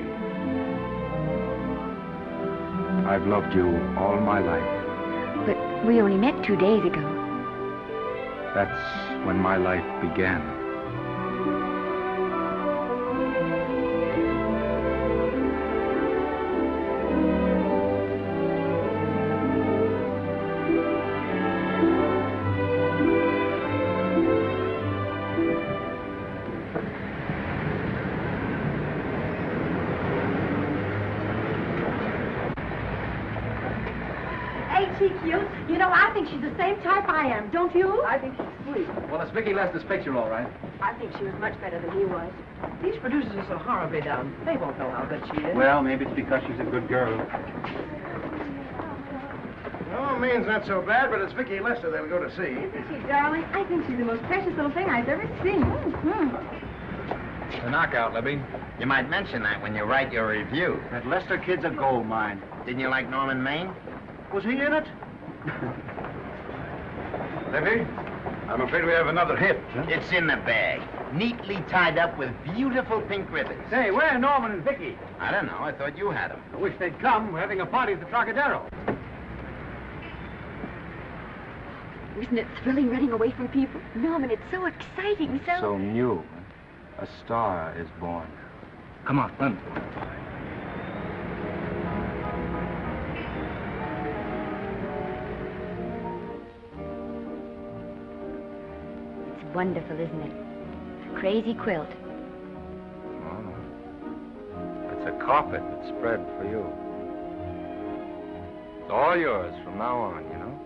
I've loved you all my life. But we only met two days ago. That's when my life began. Don't you? I think she's sweet. Well, it's Vicky Lester's picture, all right. I think she was much better than he was. These producers are so horribly dumb. They won't know how good she is. Well, maybe it's because she's a good girl. Oh, Maine's not so bad, but it's Vicky Lester they'll go to see. Isn't she, darling? I think she's the most precious little thing I've ever seen. Mm-hmm. The knockout, Libby. You might mention that when you write your review. That Lester kid's a gold mine. Didn't you like Norman Maine? Was he in it? Libby, I'm afraid we have another hit. It's in the bag, neatly tied up with beautiful pink ribbons. Say, where are Norman and Vicky? I don't know. I thought you had them. I wish they'd come. We're having a party at the Trocadero. Isn't it thrilling running away from people? Norman, it's so exciting, so... So new. A star is born. Come on, run. Wonderful, isn't it? A crazy quilt. Oh. It's a carpet that's spread for you. It's all yours from now on, you know.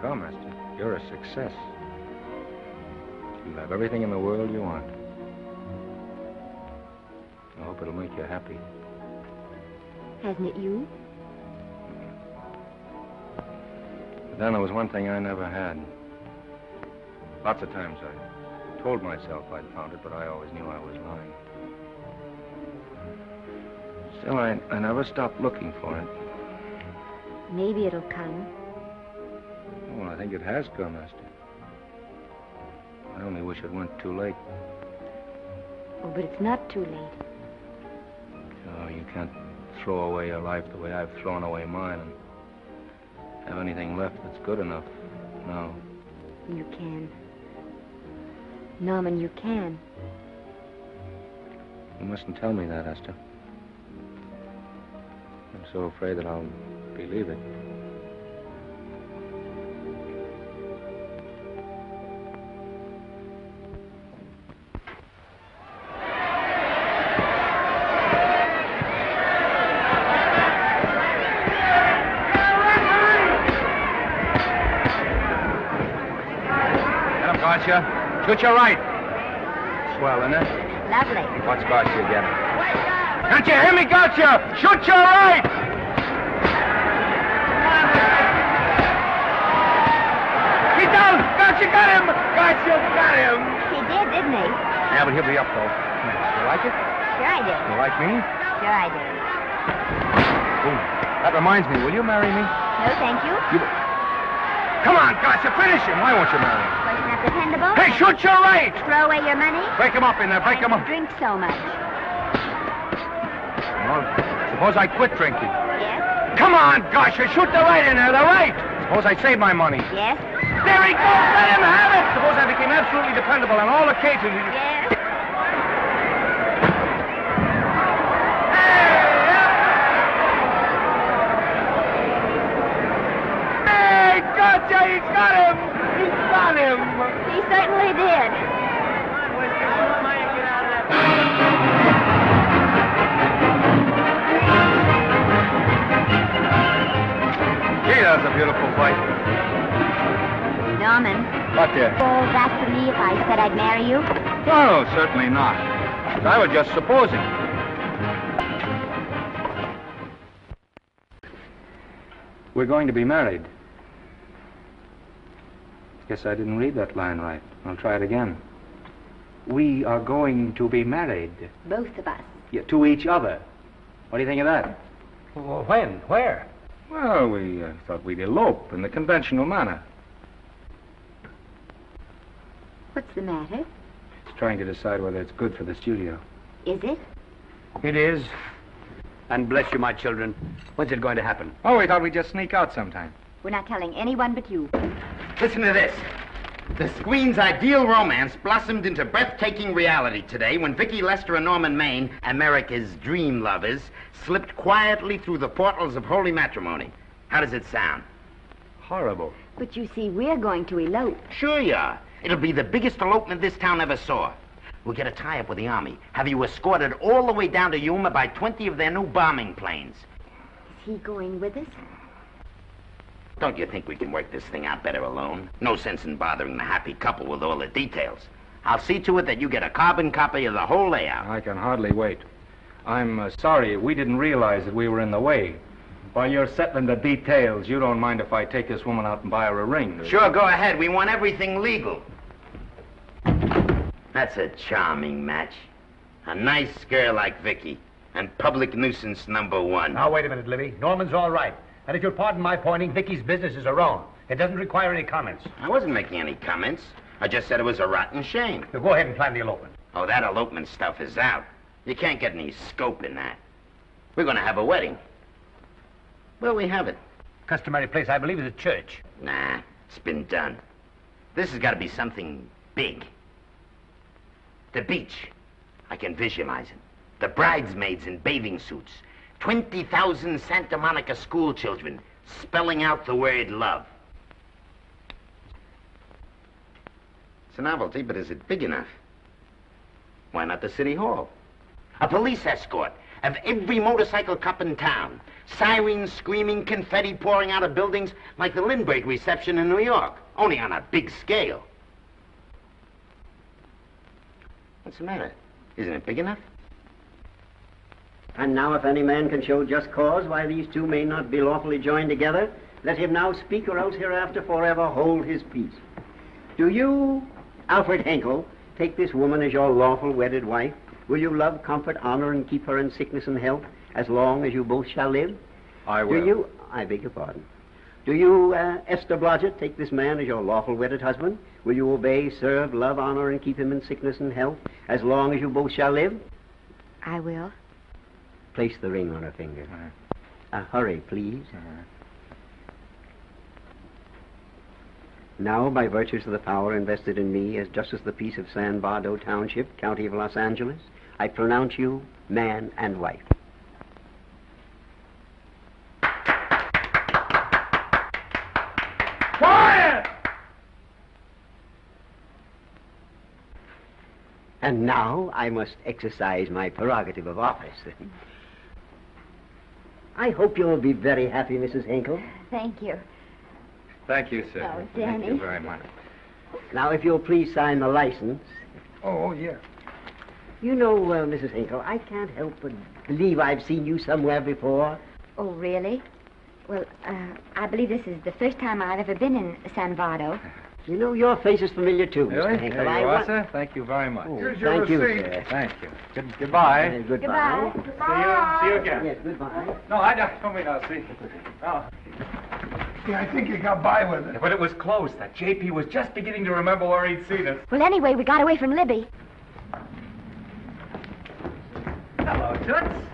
Come, Esther. You're a success. You have everything in the world you want. I hope it'll make you happy. Hasn't it you? But then there was one thing I never had. Lots of times I told myself I'd found it, but I always knew I was lying. Still, I, I never stopped looking for it. Maybe it'll come. Well, I think it has come, Esther. I only wish it weren't too late. Oh, but it's not too late. Oh, you can't throw away your life the way I've thrown away mine and have anything left that's good enough. No. You can. Norman, you can. You mustn't tell me that, Esther. I'm so afraid that I'll believe it. Shoot your right. Swell, isn't it? Lovely. What's Garcia getting? Can't you hear me, Garcia? Shoot your right! He's down! Garcia got him! Garcia got him! He did, didn't he? Yeah, but he'll be up, though. You like it? Sure I did. You like me? Sure I did. Ooh, that reminds me. Will you marry me? No, thank you. You... Come on, Garcia, finish him. Why won't you marry him? Dependable? Hey, shoot your right! Throw away your money? Break him up in there, break him up. Drink so much. Well, suppose I quit drinking. Yes? Come on, Garcia, shoot the right in there, the right! Suppose I save my money. Yes? There he goes, let him have it! Suppose I became absolutely dependable on all occasions. Yes? Beautiful fight. Norman, What, dear? fall back to me if I said I'd marry you? No, certainly not. I was just supposing. We're going to be married. Guess I didn't read that line right. I'll try it again. We are going to be married Both of us. yeah, to each other. What do you think of that? Well, when? Where? Well, we uh, thought we'd elope in the conventional manner. What's the matter? It's trying to decide whether it's good for the studio. Is it? It is. And bless you, my children. When's it going to happen? Oh, we thought we'd just sneak out sometime. We're not telling anyone but you. Listen to this. The screen's ideal romance blossomed into breathtaking reality today when Vicky Lester and Norman Maine, America's dream lovers, slipped quietly through the portals of holy matrimony. How does it sound? Horrible. But you see, we're going to elope. Sure you are. It'll be the biggest elopement this town ever saw. We'll get a tie-up with the Army, have you escorted all the way down to Yuma by 20 of their new bombing planes. Is he going with us? Don't you think we can work this thing out better alone? No sense in bothering the happy couple with all the details. I'll see to it that you get a carbon copy of the whole layout. I can hardly wait. I'm uh, sorry we didn't realize that we were in the way. While you're settling the details, you don't mind if I take this woman out and buy her a ring. do you? Sure, go ahead. We want everything legal. That's a charming match. A nice girl like Vicky. And public nuisance number one. Now, wait a minute, Libby. Norman's all right. And if you'll pardon my pointing, Vicky's business is her own. It doesn't require any comments. I wasn't making any comments. I just said it was a rotten shame. So go ahead and plan the elopement. Oh, that elopement stuff is out. You can't get any scope in that. We're going to have a wedding. Where'll we have it? Customary place, I believe, is a church. Nah, it's been done. This has got to be something big. The beach. I can visualize it. The bridesmaids in bathing suits. 20,000 Santa Monica school children spelling out the word love. It's a novelty, but is it big enough? Why not the city hall? A police escort of every motorcycle cop in town. Sirens screaming, confetti pouring out of buildings like the Lindbergh reception in New York, only on a big scale. What's the matter? Isn't it big enough? And now, if any man can show just cause why these two may not be lawfully joined together, let him now speak or else hereafter forever hold his peace. Do you, Alfred Hinkle, take this woman as your lawful wedded wife? Will you love, comfort, honor, and keep her in sickness and health as long as you both shall live? I will. Do you, I beg your pardon. Do you, uh, Esther Blodgett, take this man as your lawful wedded husband? Will you obey, serve, love, honor, and keep him in sickness and health as long as you both shall live? I will. Place the ring on her finger. Uh, hurry, please. Now, by virtues of the power invested in me as Justice of the Peace of San Bardo Township, County of Los Angeles, I pronounce you man and wife. Quiet! And now I must exercise my prerogative of office. I hope you'll be very happy, Mrs. Hinkle. Thank you. Thank you, sir. Oh, Danny. Thank Danny. you very much. Now, if you'll please sign the license. Oh, yeah. You know, uh, Mrs. Hinkle, I can't help but believe I've seen you somewhere before. Oh, really? Well, uh, I believe this is the first time I've ever been in San Vado. You know, your face is familiar, too, Mr. Really? Hinkle. There I you are, want- sir. Thank you very much. Oh, Here's your thank you, sir. Thank you. Good, goodbye. Uh, goodbye. See you. See you again. Yes, goodbye. No, I don't. Don't mean I'll see. Oh. Yeah, I think you got by with it. But it was close. That JP was just beginning to remember where he'd seen us. Well, anyway, we got away from Libby. Hello, Toots.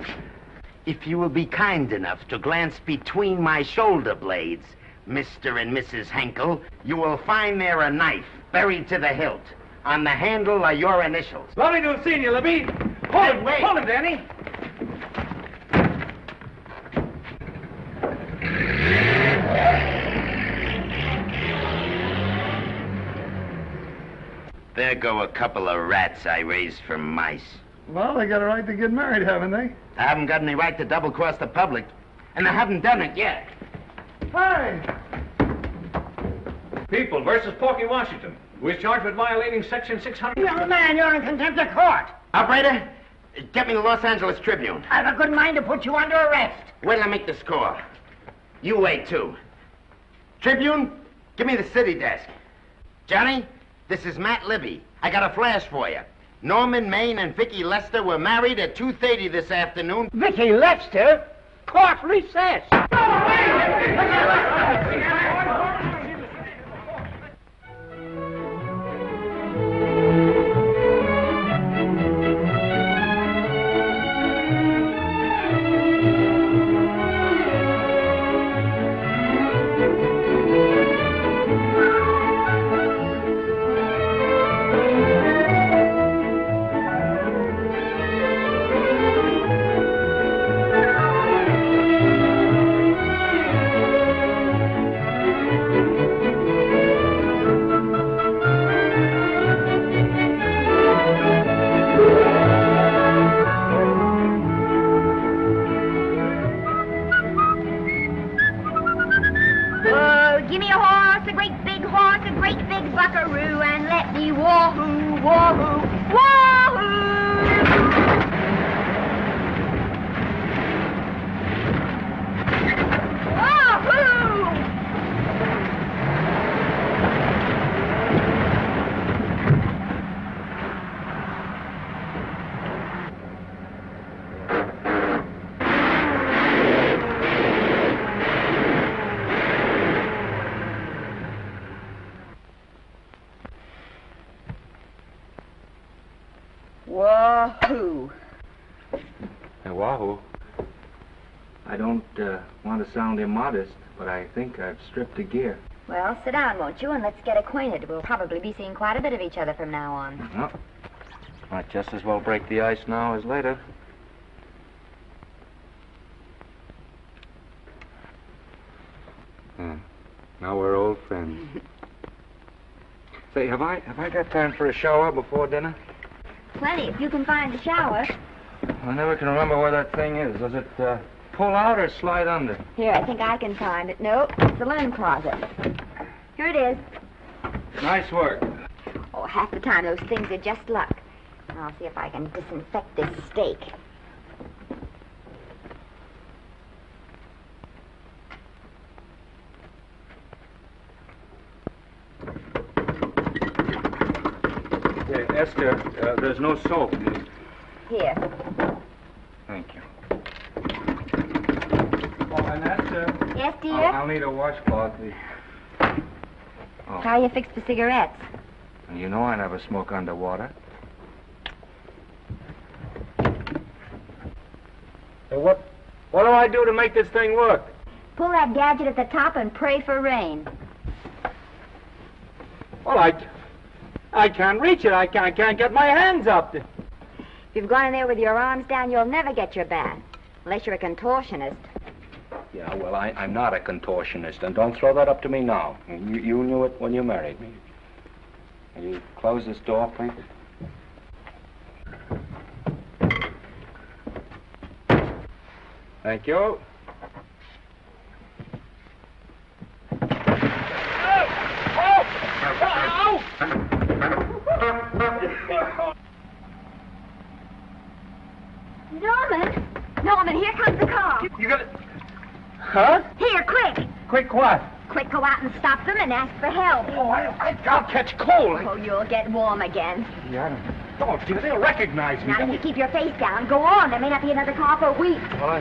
If you will be kind enough to glance between my shoulder blades, Mr. and Mrs. Hinkle, you will find there a knife buried to the hilt. On the handle are your initials. Lovely to have seen you, Libby. Hold Hey, him, wait. hold him, Danny. There go a couple of rats I raised from mice. Well, they got a right to get married, haven't they? I haven't got any right to double cross the public, and I haven't done it yet. Hey! People versus Porky Washington, who is charged with violating Section 600. Young man, you're in contempt of court. Operator, get me the Los Angeles Tribune. I've a good mind to put you under arrest. Wait till I make the score. You wait, too. Tribune, give me the city desk. Johnny, this is Matt Libby. I got a flash for you. Norman Maine and Vicky Lester were married at 2.30 this afternoon. Vicky Lester? Court recess. Wahoo! Hey, Wahoo. I don't uh, want to sound immodest, but I think I've stripped a gear. Well, sit down, won't you, and let's get acquainted. We'll probably be seeing quite a bit of each other from now on. Well, might just as well break the ice now as later. Hmm. Now we're old friends. Say, have I have I got time for a shower before dinner? Plenty, if you can find a shower. I never can remember where that thing is. Does it uh, pull out or slide under? Here, I think I can find it. Nope, it's the linen closet. Here it is. Nice work. Oh, half the time those things are just luck. I'll see if I can disinfect this steak. Hey, uh, there's no soap. Here. Thank you. Oh, and Esther. Yes, dear? I'll, I'll need a washcloth. please. Oh, How you fix the cigarettes? you know I never smoke underwater. Hey, what, what do I do to make this thing work? Pull that gadget at the top and pray for rain. Well, I, I can't reach it. I can't, I can't get my hands up. If you've gone in there with your arms down, you'll never get your bath. Unless you're a contortionist. Yeah, well, I, I'm not a contortionist, and don't throw that up to me now. You, you knew it when you married me. Will you close this door, please? Thank you. Norman! Norman, here comes the car. You got it. Huh? Here, quick! Quick what? Quick, go out and stop them and ask for help. Oh, I, I, I'll catch cold. Oh, you'll get warm again. Yeah, I don't. Oh, dear, they'll recognize me. Now, you keep your face down. Go on. There may not be another car for a week. Well, I...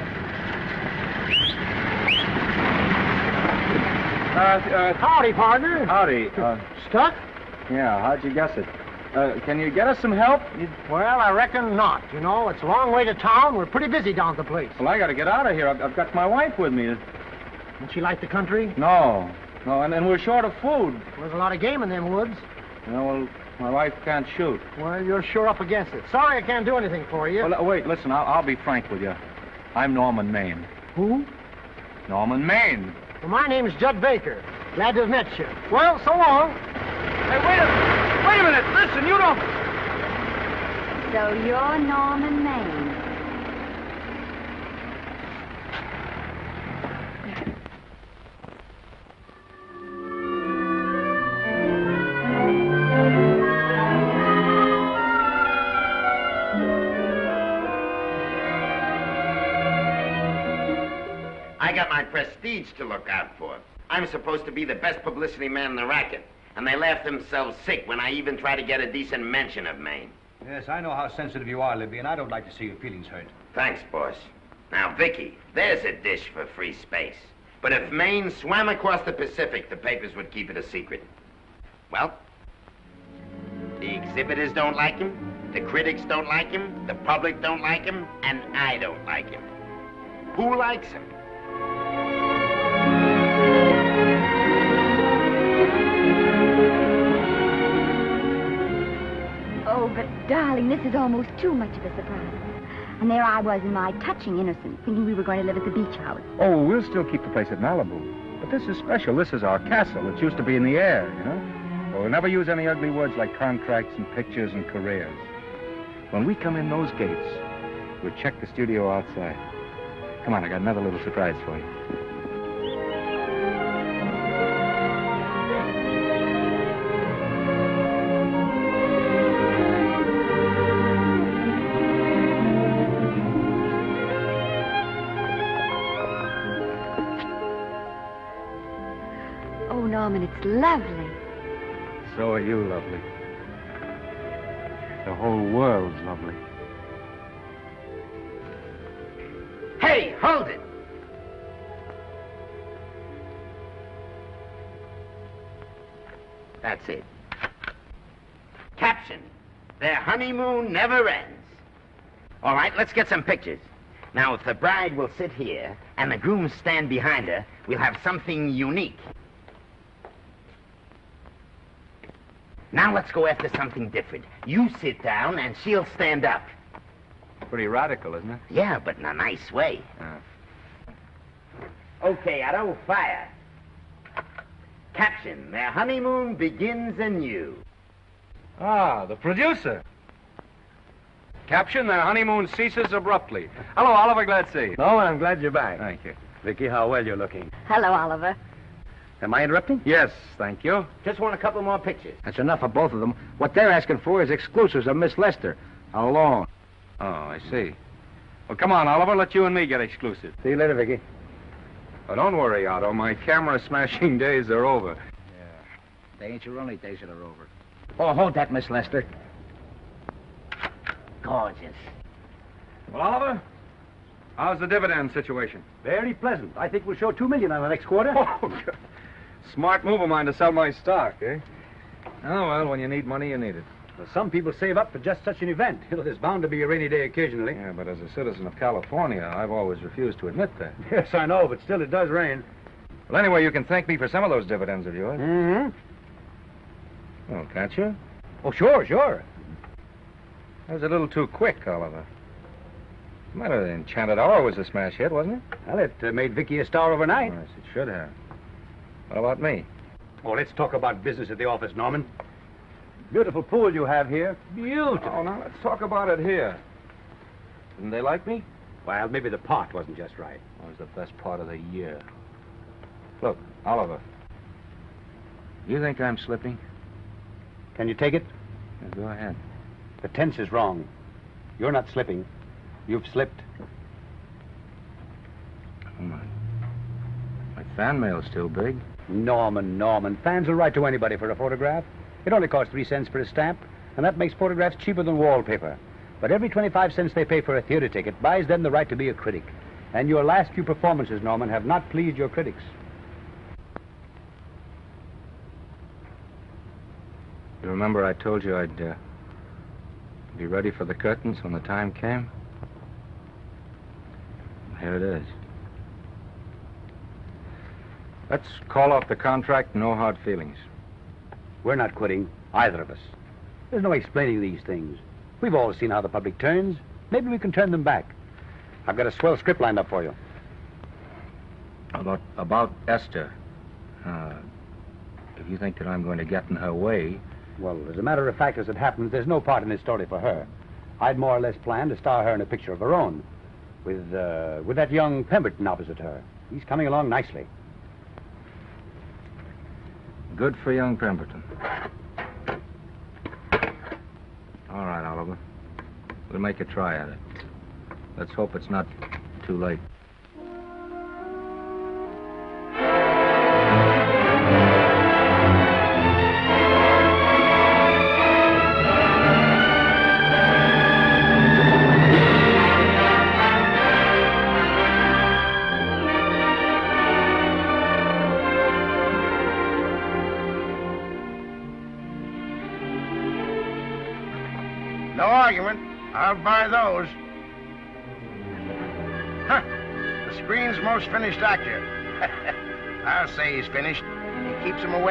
Uh, uh, howdy, partner. Howdy. Uh, Stuck? yeah, how'd you guess it? Uh, can you get us some help? You- Well, I reckon not. You know, it's a long way to town. We're pretty busy down at the place. Well, I gotta get out of here. I've, I've got my wife with me. Don't she like the country? No, no, and, and we're short of food. There's a lot of game in them woods. You know, well, my wife can't shoot. Well, you're sure up against it. Sorry I can't do anything for you. Well, uh, wait, listen, I'll, I'll be frank with you. I'm Norman Maine. Who? Norman Maine. Well, my name's Judd Baker. Glad to have met you. Well, so long. Hey, wait a, wait a minute. Listen, you don't. So you're Norman Maine. I got my prestige to look out for. I'm supposed to be the best publicity man in the racket. And they laugh themselves sick when I even try to get a decent mention of Maine. Yes, I know how sensitive you are, Libby, and I don't like to see your feelings hurt. Thanks, boss. Now, Vicky, there's a dish for free space. But if Maine swam across the Pacific, the papers would keep it a secret. Well, the exhibitors don't like him, the critics don't like him, the public don't like him, and I don't like him. Who likes him? But darling, this is almost too much of a surprise. And there I was in my touching innocence, thinking we were going to live at the beach house. Oh, we'll still keep the place at Malibu. But this is special. This is our castle. It used to be in the air, you know? We'll never use any ugly words like contracts and pictures and careers. When we come in those gates, we'll check the studio outside. Come on, I got another little surprise for you. Lovely. So are you, lovely. The whole world's lovely. Hey, hold it! That's it. Caption. Their honeymoon never ends. All right, let's get some pictures. Now, if the bride will sit here and the groom stand behind her, we'll have something unique. Now let's go after something different. You sit down and she'll stand up. Pretty radical, isn't it? Yeah, but in a nice way. Okay, Otto, fire. Caption, their honeymoon begins anew. Ah, the producer. Caption, their honeymoon ceases abruptly. Hello, Oliver, glad to see you. No, I'm glad you're back. Thank you. Vicky, how well you're looking. Hello, Oliver. Am I interrupting? Yes, thank you. Just want a couple more pictures. That's enough of both of them. What they're asking for is exclusives of Miss Lester. Alone. Oh, I see. Well, come on, Oliver. Let you and me get exclusive. See you later, Vicky. Oh, don't worry, Otto. My camera smashing days are over. Yeah. They ain't your only days that are over. Oh, hold that, Miss Lester. Gorgeous. Well, Oliver, how's the dividend situation? Very pleasant. I think we'll show two million on the next quarter. Oh, Smart move of mine to sell my stock, eh? Oh, well, when you need money, you need it. Well, some people save up for just such an event. You know, there's bound to be a rainy day occasionally. Yeah, but as a citizen of California, I've always refused to admit that. Yes, I know, but still it does rain. Well, anyway, you can thank me for some of those dividends of yours. Mm-hmm. Oh, can't you? Oh, sure, sure. That was a little too quick, Oliver. Might have the Enchanted Hour was a smash hit, wasn't it? Well, it uh, made Vicky a star overnight. Yes, it should have. What about me? Oh, let's talk about business at the office, Norman. Beautiful pool you have here. Beautiful. Oh, now let's talk about it here. Didn't they like me? Well, maybe the pot wasn't just right. It was the best part of the year. Look, Oliver. You think I'm slipping? Can you take it? Yeah, go ahead. The tense is wrong. You're not slipping. You've slipped. Oh, my. My fan mail's still big. Norman, Norman. Fans will write to anybody for a photograph. It only costs three cents for a stamp, and that makes photographs cheaper than wallpaper. But every 25 cents they pay for a theater ticket buys them the right to be a critic. And your last few performances, Norman, have not pleased your critics. You remember I told you I'd uh, be ready for the curtains when the time came? Here it is. Let's call off the contract, no hard feelings. We're not quitting, either of us. There's no explaining these things. We've all seen how the public turns. Maybe we can turn them back. I've got a swell script lined up for you. About about Esther. Uh, if you think that I'm going to get in her way, Well, as a matter of fact, as it happens, there's no part in this story for her. I'd more or less planned to star her in a picture of her own, with uh, with that young Pemberton opposite her. He's coming along nicely. Good for young Pemberton. All right, Oliver. We'll make a try at it. Let's hope it's not too late.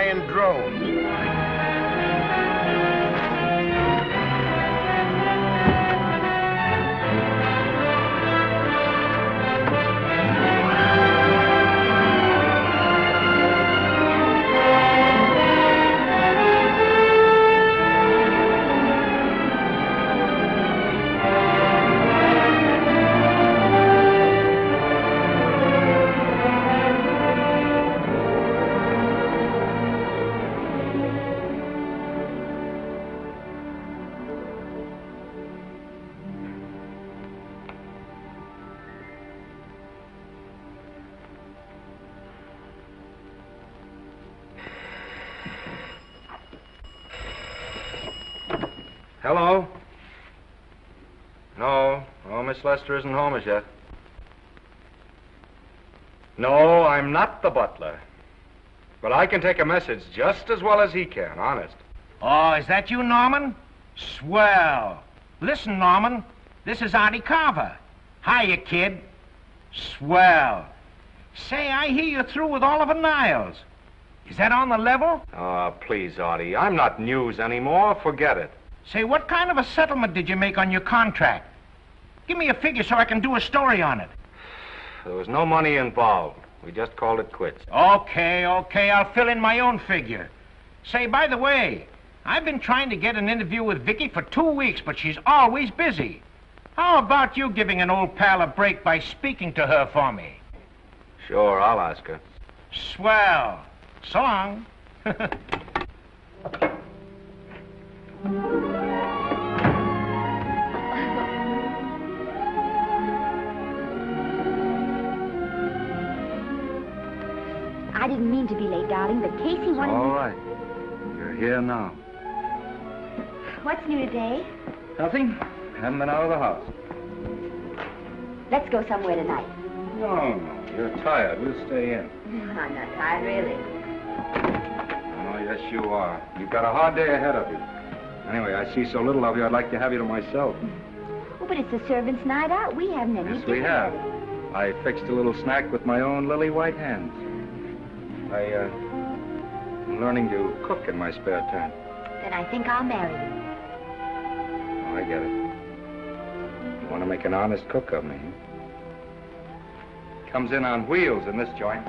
In droves. Miss Lester isn't home as yet. No, I'm not the butler. But I can take a message just as well as he can, honest. Oh, is that you, Norman? Swell. Listen, Norman. This is Artie Carver. Hiya, kid. Swell. Say, I hear you're through with Oliver Niles. Is that on the level? Oh, please, Artie. I'm not news anymore. Forget it. Say, what kind of a settlement did you make on your contract? Give me a figure so I can do a story on it. There was no money involved. We just called it quits. Okay, okay, I'll fill in my own figure. Say, by the way, I've been trying to get an interview with Vicky for two weeks, but she's always busy. How about you giving an old pal a break by speaking to her for me? Sure, I'll ask her. Swell. So long. late, darling, but Casey wanted All right. You're here now. What's new today? Nothing? Haven't been out of the house. Let's go somewhere tonight. No, no. You're tired. We'll stay in. I'm not tired, really. Oh, yes, you are. You've got a hard day ahead of you. Anyway, I see so little of you, I'd like to have you to myself. Oh, but it's the servants' night out. We haven't any Yes, we have. I fixed a little snack with my own lily white hands. I, uh, am learning to cook in my spare time. Then I think I'll marry you. Oh, I get it. You want to make an honest cook of me. Comes in on wheels in this joint.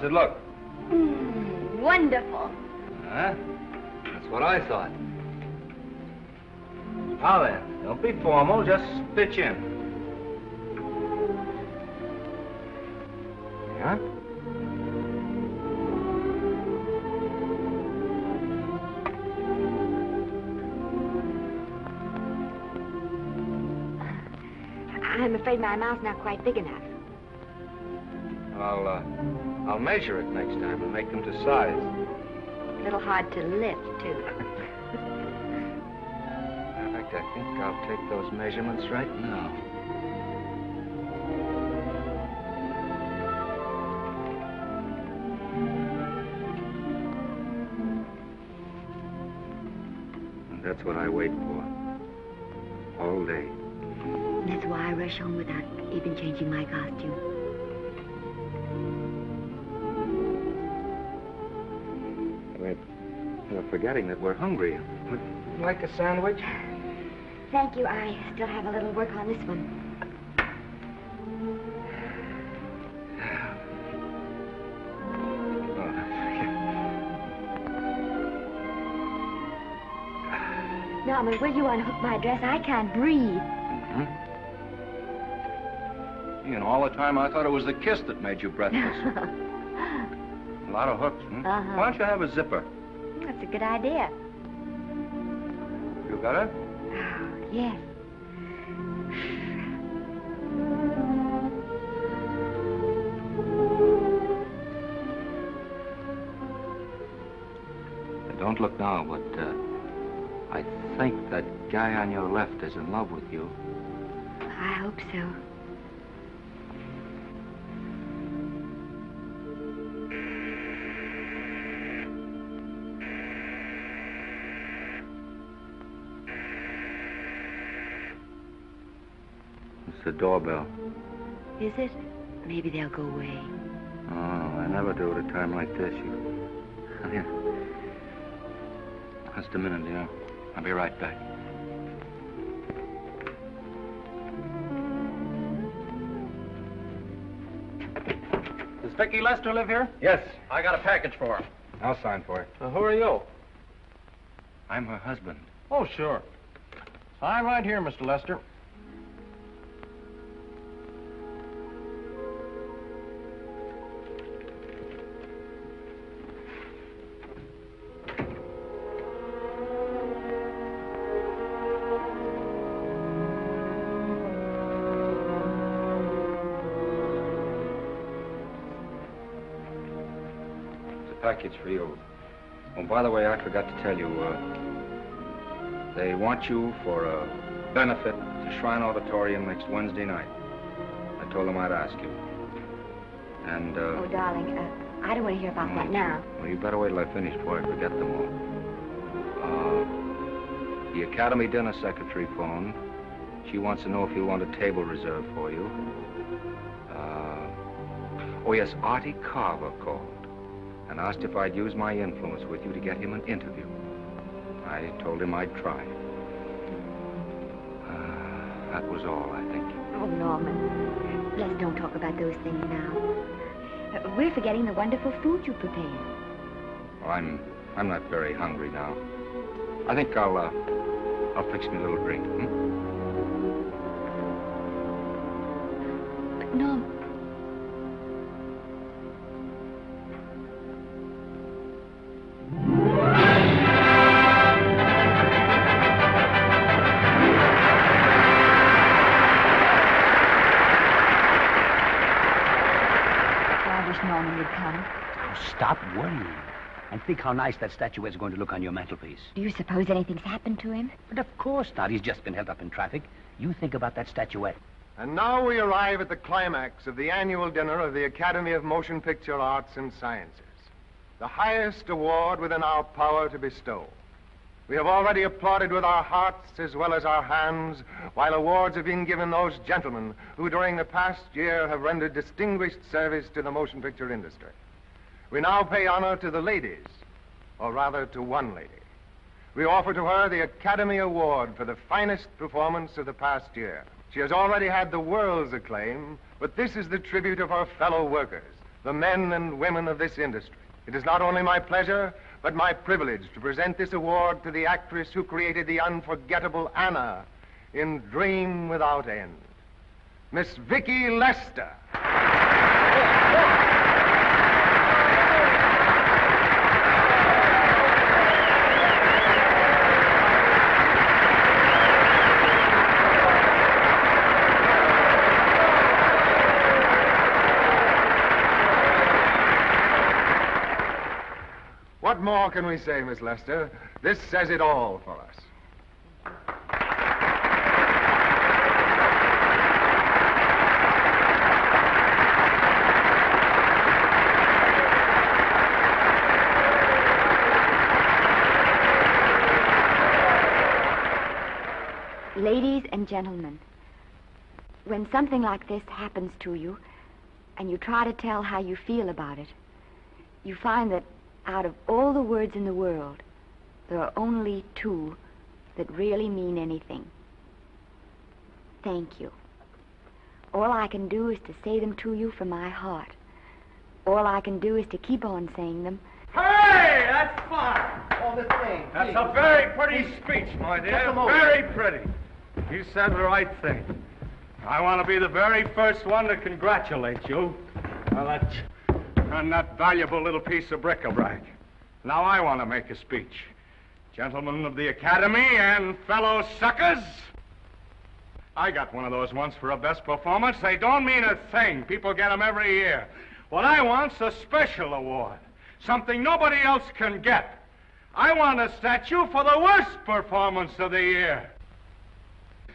How's it look? Mm, wonderful. Huh? That's what I thought. Now then, don't be formal, just pitch in. Yeah? I'm afraid my mouth's not quite big enough. I'll, uh, I'll measure it next time and make them to size. A little hard to lift, too. In fact, I think I'll take those measurements right now. And that's what I wait for. All day. That's why I rush home without even changing my costume. Forgetting that we're hungry. Would you like a sandwich? Thank you. I still have a little work on this one. Norman, will you unhook my dress? I can't breathe. Hmm? You know, all the time I thought it was the kiss that made you breathless. a lot of hooks, hmm? Uh-huh. Why don't you have a zipper? That's a good idea. You got it? Oh, Yes. Don't look now, but uh, I think that guy on your left is in love with you. I hope so. It's the doorbell. Is it? Maybe they'll go away. Oh, I never do at a time like this. You... Come here. Just a minute, dear. I'll be right back. Does Vicky Lester live here? Yes. I got a package for her. I'll sign for it. Uh, who are you? I'm her husband. Oh, sure. Sign right here, Mr. Lester. Package for you. Oh, by the way, I forgot to tell you, uh, they want you for a benefit to Shrine Auditorium next Wednesday night. I told them I'd ask you. And, uh, Oh, darling, uh, I don't want to hear about that now. well, you better wait till I finish before I forget them all. Uh, the Academy dinner secretary phoned. She wants to know if you want a table reserved for you. Uh, oh, yes, Artie Carver called and asked if I'd use my influence with you to get him an interview. I told him I'd try. Uh, that was all, I think. Oh, Norman, let's don't talk about those things now. Uh, we're forgetting the wonderful food you prepared. Well, I'm I'm not very hungry now. I think I'll uh, I'll fix me a little drink. Hmm? Think how nice that statue is going to look on your mantelpiece. Do you suppose anything's happened to him? But of course not. He's just been held up in traffic. You think about that statuette. And now we arrive at the climax of the annual dinner of the Academy of Motion Picture Arts and Sciences, the highest award within our power to bestow. We have already applauded with our hearts as well as our hands, while awards have been given those gentlemen who during the past year have rendered distinguished service to the motion picture industry. We now pay honor to the ladies, or rather to one lady. We offer to her the Academy Award for the finest performance of the past year. She has already had the world's acclaim, but this is the tribute of her fellow workers, the men and women of this industry. It is not only my pleasure, but my privilege to present this award to the actress who created the unforgettable Anna in Dream Without End, Miss Vicki Lester. What more can we say, Miss Lester? This says it all for us. Ladies and gentlemen, when something like this happens to you and you try to tell how you feel about it, you find that out of all the words in the world, there are only two that really mean anything. Thank you. All I can do is to say them to you from my heart. All I can do is to keep on saying them. Hey, that's fine. All the thing. That's a very pretty speech, my dear. Just a moment. Very pretty. You said the right thing. I want to be the very first one to congratulate you on that, on that valuable little piece of bric-a-brac. Now I want to make a speech. Gentlemen of the Academy and fellow suckers, I got one of those once for a best performance. They don't mean a thing. People get them every year. What I want's a special award, something nobody else can get. I want a statue for the worst performance of the year.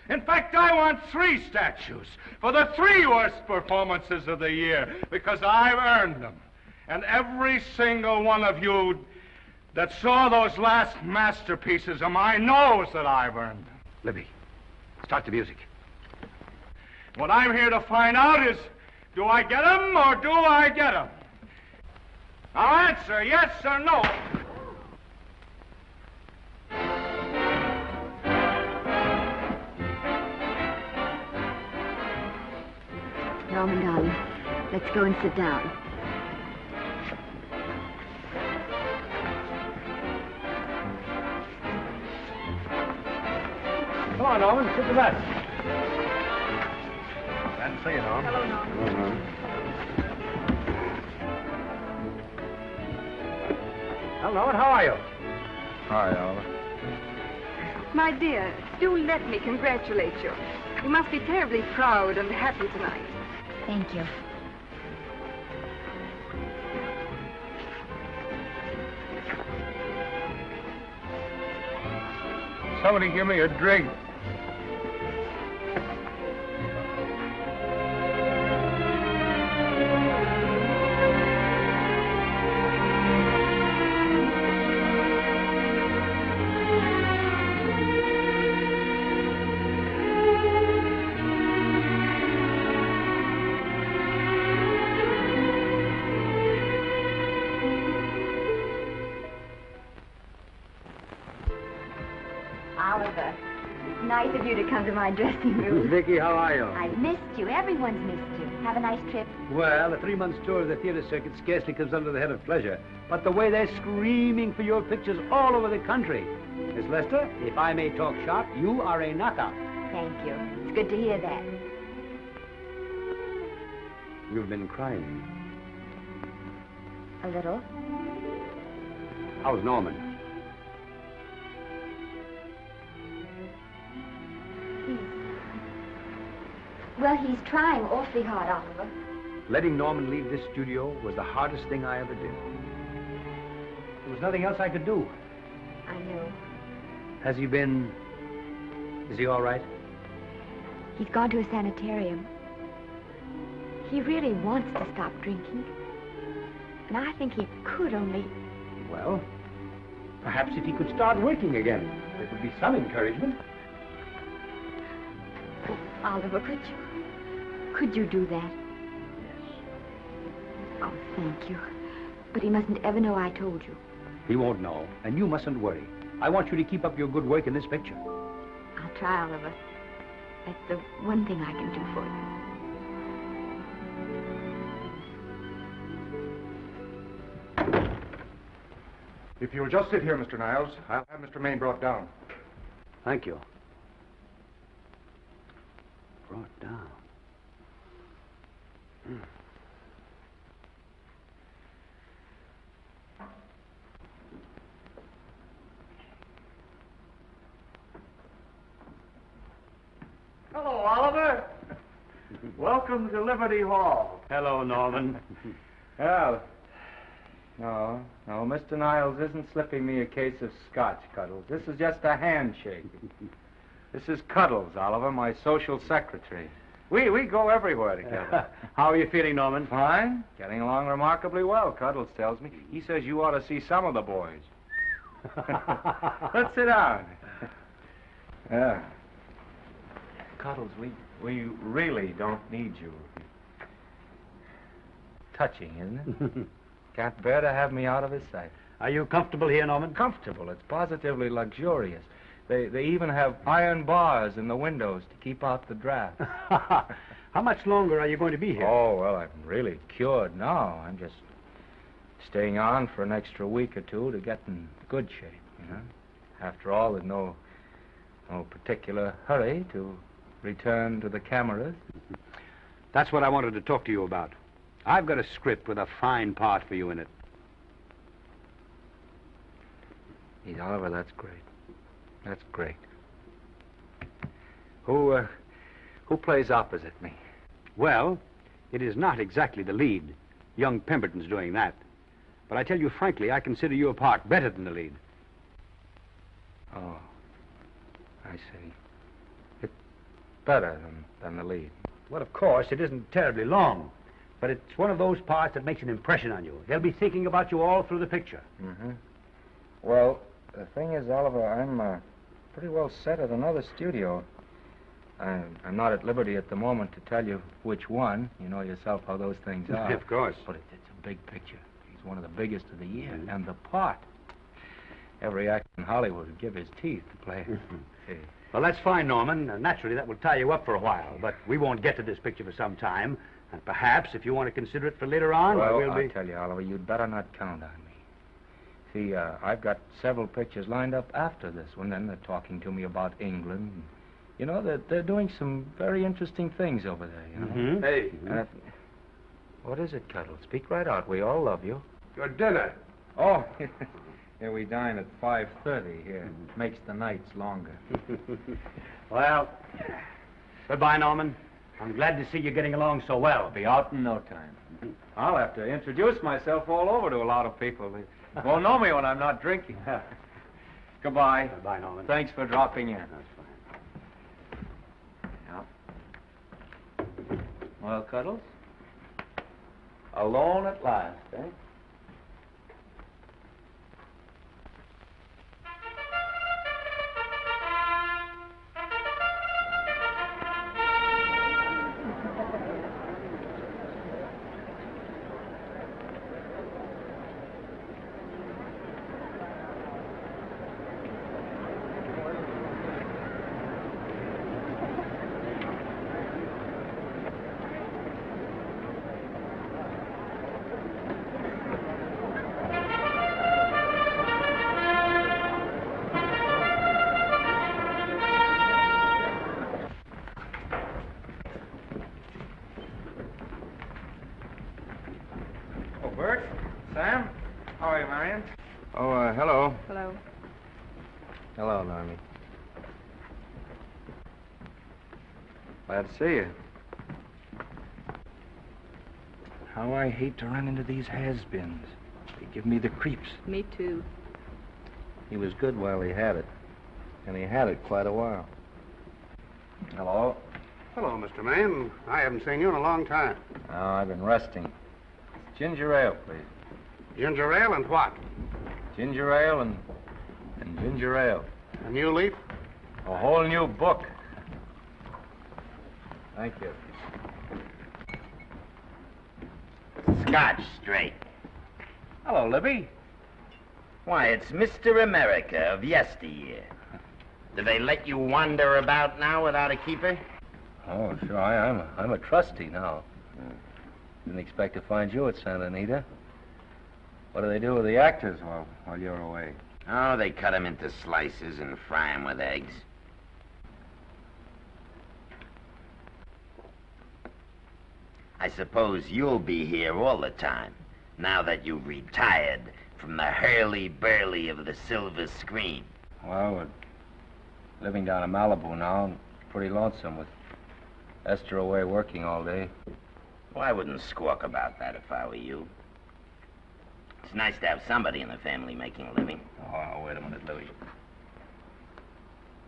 In fact, I want three statues for the three worst performances of the year because I've earned them. And every single one of you that saw those last masterpieces of mine knows that I've earned them. Libby, start the music. What I'm here to find out is do I get them or do I get them? Now answer yes or no. Norman, darling, let's go and sit down. Come on, Norman, sit to that. Glad to see you, Norm. Hello, Norm. Uh-huh. Well, Norman, how are you? Hi, Oliver. My dear, do let me congratulate you. You must be terribly proud and happy tonight. Thank you. Somebody give me a drink. To my dressing room. Vicky, how are you? I've missed you. Everyone's missed you. Have a nice trip. Well, a three months tour of the theater circuit scarcely comes under the head of pleasure. But the way they're screaming for your pictures all over the country. Miss Lester, if I may talk shop, you are a knockout. Thank you. It's good to hear that. You've been crying. A little. How's Norman? Well, he's trying awfully hard, Oliver. Letting Norman leave this studio was the hardest thing I ever did. There was nothing else I could do. I know. Has he been... Is he all right? He's gone to a sanitarium. He really wants to stop drinking. And I think he could only... Well, perhaps if he could start working again, there would be some encouragement. Oliver, could you... Could you do that? Yes. Oh, thank you. But he mustn't ever know I told you. He won't know, and you mustn't worry. I want you to keep up your good work in this picture. I'll try, Oliver. That's the one thing I can do for you. If you'll just sit here, Mr. Niles, I'll have Mr. Maine brought down. Thank you. Brought down. Hmm. Hello, Oliver. Welcome to Liberty Hall. Hello, Norman. Well, no, no, Mr. Niles isn't slipping me a case of scotch, Cuddles. This is just a handshake. This is Cuddles, Oliver, my social secretary. We we go everywhere together. How are you feeling, Norman? Fine. Getting along remarkably well, Cuddles tells me. He says you ought to see some of the boys. Let's sit down. Yeah. Cuddles, we we really don't need you. Touching, isn't it? Can't bear to have me out of his sight. Are you comfortable here, Norman? Comfortable. It's positively luxurious. They they even have iron bars in the windows to keep out the draft. How much longer are you going to be here? Oh, well, I'm really cured now. I'm just staying on for an extra week or two to get in good shape, you know. After all, there's no no particular hurry to return to the cameras. That's what I wanted to talk to you about. I've got a script with a fine part for you in it. Gee, Oliver, that's great. That's great. Who, uh, who plays opposite me? Well, it is not exactly the lead. Young Pemberton's doing that. But I tell you frankly, I consider your part better than the lead. Oh, I see. It's better than, than the lead. Well, of course, it isn't terribly long. But it's one of those parts that makes an impression on you. They'll be thinking about you all through the picture. Mm-hmm. Well, the thing is, Oliver, I'm uh, pretty well set at another studio. I'm, I'm not at liberty at the moment to tell you which one. You know yourself how those things are. of course. But it, it's a big picture. He's one of the biggest of the year. And the part. Every actor in Hollywood would give his teeth to play. See. Well, that's fine, Norman. Uh, naturally, that will tie you up for a while. But we won't get to this picture for some time. And perhaps, if you want to consider it for later on, well, we'll I be... I'll tell you, Oliver, you'd better not count on me. See, uh, I've got several pictures lined up after this one. Then they're talking to me about England. You know, they're, they're doing some very interesting things over there, you know. Mhm. Hey. what is it, Cuddle? Speak right out. We all love you. Your dinner. Oh, here we dine at 5.30 here. Makes the nights longer. Well, goodbye, Norman. I'm glad to see you getting along so well. Be out in no time. I'll have to introduce myself all over to a lot of people. Won't know me when I'm not drinking. Goodbye. Bye, Norman. Thanks for dropping in. That's fine. Yeah. Well, Cuddles? Alone at last, eh? See you. How I hate to run into these has-beens. They give me the creeps. Me too. He was good while he had it. And he had it quite a while. Hello? Hello, Mr. Maine. I haven't seen you in a long time. Oh, I've been resting. Ginger ale, please. Ginger ale and what? Ginger ale and and ginger ale. A new leaf? A whole new book. Thank you. Scotch straight. Hello, Libby. Why, it's Mr. America of yesteryear. Do they let you wander about now without a keeper? Oh, sure. I, I'm a, I'm a trustee now. Didn't expect to find you at Santa Anita. What do they do with the actors while while you're away? Oh, they cut 'em into slices and fry 'em with eggs. I suppose you'll be here all the time, now that you've retired from the hurly-burly of the silver screen. Well, we're living down in Malibu now. and Pretty lonesome with Esther away working all day. Well, I wouldn't squawk about that if I were you. It's nice to have somebody in the family making a living. Oh, wait a minute, Louis.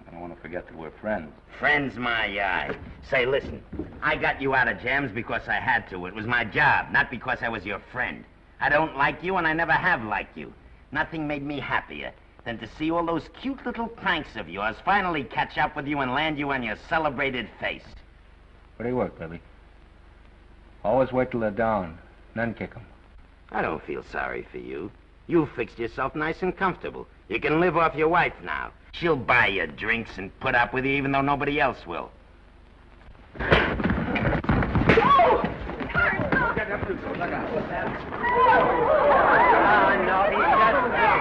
I don't want to forget that we're friends. Friends, my eye. Say, listen, I got you out of jams because I had to. It was my job, not because I was your friend. I don't like you, and I never have liked you. Nothing made me happier than to see all those cute little pranks of yours finally catch up with you and land you on your celebrated face. Where do you work, Billy? Always wait till they're down, then kick 'em. I don't feel sorry for you. You fixed yourself nice and comfortable. You can live off your wife now. She'll buy you drinks and put up with you even though nobody else will.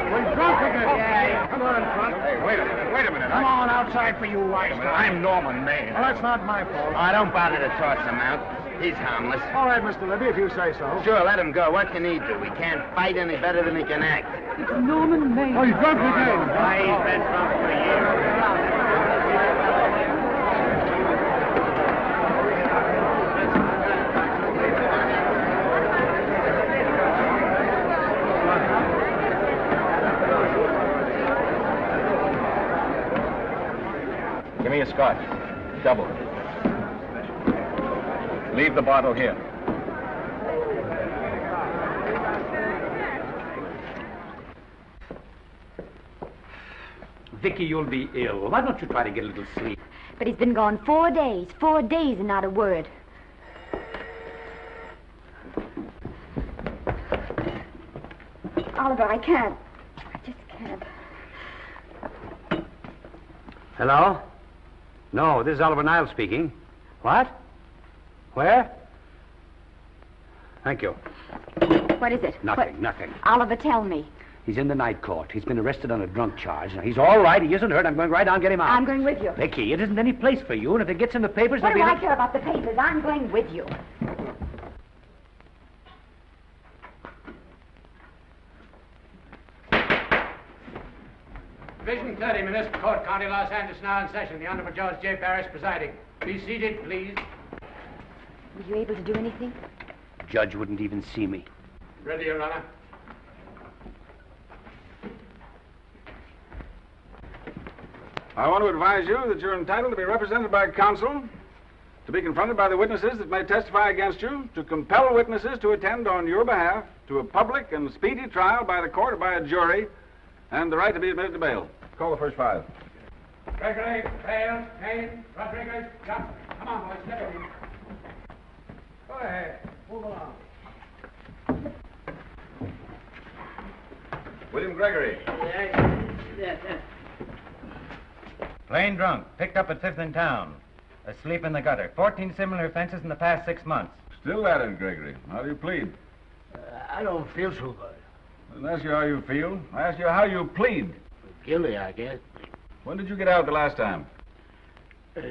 We're drunk again. Come on, Front. Hey, wait a minute, wait a minute. Come on outside for you, Wait a. I'm Norman Maine. Well, that's not my fault. Oh, don't bother to toss him out. He's harmless. All right, Mr. Libby, if you say so. Sure, let him go. What can he do? He can't fight any better than he can act. It's Norman Maine. Oh, he's drunk again. Why, he's been drunk for years. Give me a scotch. Double. Leave the bottle here. Vicky, you'll be ill. Why don't you try to get a little sleep? But he's been gone four days. Four days and not a word. Oliver, I can't. I just can't. Hello? No, this is Oliver Niles speaking. What? Where? Thank you. What is it? Nothing, What- nothing. Oliver, tell me. He's in the night court. He's been arrested on a drunk charge. Now, he's all right. He isn't hurt. I'm going right down and get him out. I'm going with you. Vicky, it isn't any place for you, and if it gets in the papers, What there'll do be... I care about the papers? I'm going with you. Division 30, Municipal Court, County Los Angeles, now in session. The Honorable Judge J. Barris presiding. Be seated, please. Were you able to do anything? Judge wouldn't even see me. Ready, Your Honor. I want to advise you that you're entitled to be represented by counsel, to be confronted by the witnesses that may testify against you, to compel witnesses to attend on your behalf to a public and speedy trial by the court or by a jury, and the right to be admitted to bail. Call the first five. Gregory, Bale, Kane, Rodriguez, Johnson. Come on, boys, step in. Go ahead. Move along. William Gregory. Plain drunk, picked up at Fifth in town. Asleep in the gutter. 14 similar offenses in the past six months. Still at it, Gregory. How do you plead? I don't feel so good. I didn't ask you how you feel. I asked you how you plead. Guilty, I guess. When did you get out the last time? Uh,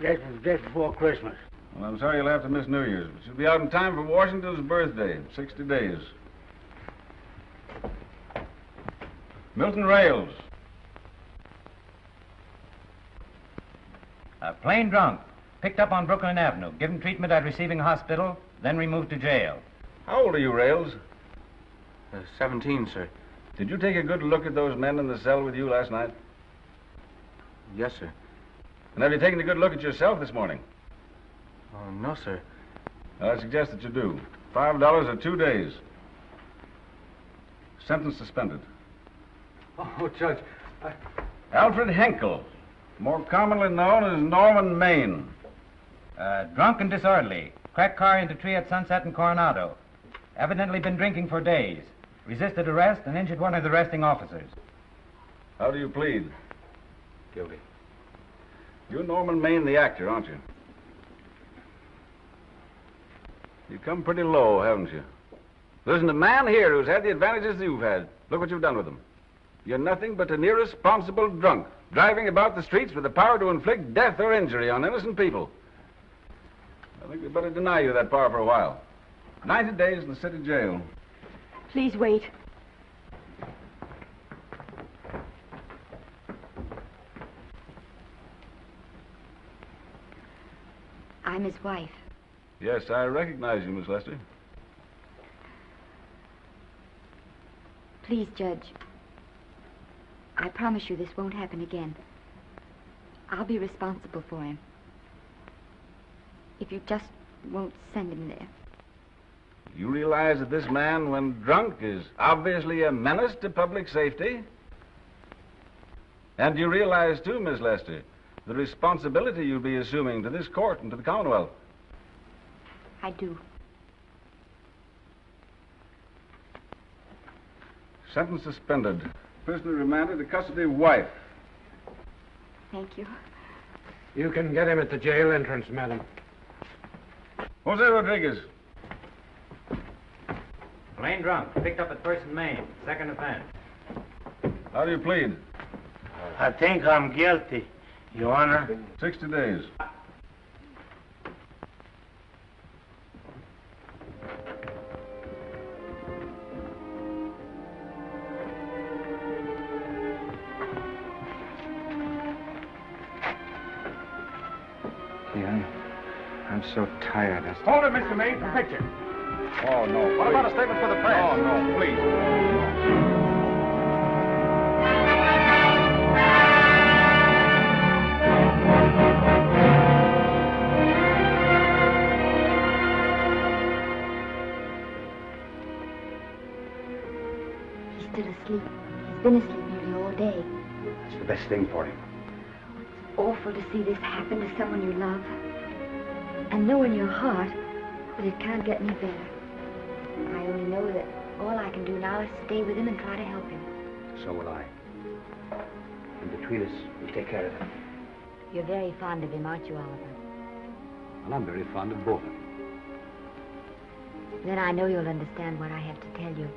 just, just before Christmas. Well, I'm sorry you'll have to miss New Year's, but you'll be out in time for Washington's birthday, 60 days. Milton Rails. Uh, plain drunk, picked up on Brooklyn Avenue, given treatment at receiving hospital, then removed to jail. How old are you, Rails? Uh, 17, sir. Did you take a good look at those men in the cell with you last night? Yes, sir. And have you taken a good look at yourself this morning? Oh, no, sir. I suggest that you do. Five dollars or two days. Sentence suspended. Oh, Judge, I... Alfred Hinkle, more commonly known as Norman Maine. Uh, drunk and disorderly. Cracked car into tree at Sunset and Coronado. Evidently been drinking for days. Resisted arrest and injured one of the arresting officers. How do you plead? Guilty. You're Norman Maine, the actor, aren't you? You've come pretty low, haven't you? There isn't a man here who's had the advantages you've had. Look what you've done with them. You're nothing but an irresponsible drunk, driving about the streets with the power to inflict death or injury on innocent people. I think we'd better deny you that power for a while. Ninety days in the city jail. Please wait. I'm his wife. Yes, I recognize you, Miss Lester. Please, Judge. I promise you this won't happen again. I'll be responsible for him. If you just won't send him there. You realize that this man, when drunk, is obviously a menace to public safety? And you realize, too, Miss Lester, the responsibility you'll be assuming to this court and to the Commonwealth. I do. Sentence suspended. Prisoner remanded to custody of wife. Thank you. You can get him at the jail entrance, madam. Jose Rodriguez. Plain drunk, picked up at First and Main. Second offense. How do you plead? I think I'm guilty, Your Honor. 60 days. So tired. I... Hold it, Mr. Maine, for picture. Oh, no. What about a statement for the press? Oh, no, please. He's still asleep. He's been asleep nearly all day. It's the best thing for him. Oh, it's awful to see this happen to someone you love. And know in your heart that it can't get any better. I only know that all I can do now is stay with him and try to help him. So will I. And between us, we'll take care of him. You're very fond of him, aren't you, Oliver? Well, I'm very fond of both of them. Then I know you'll understand what I have to tell you.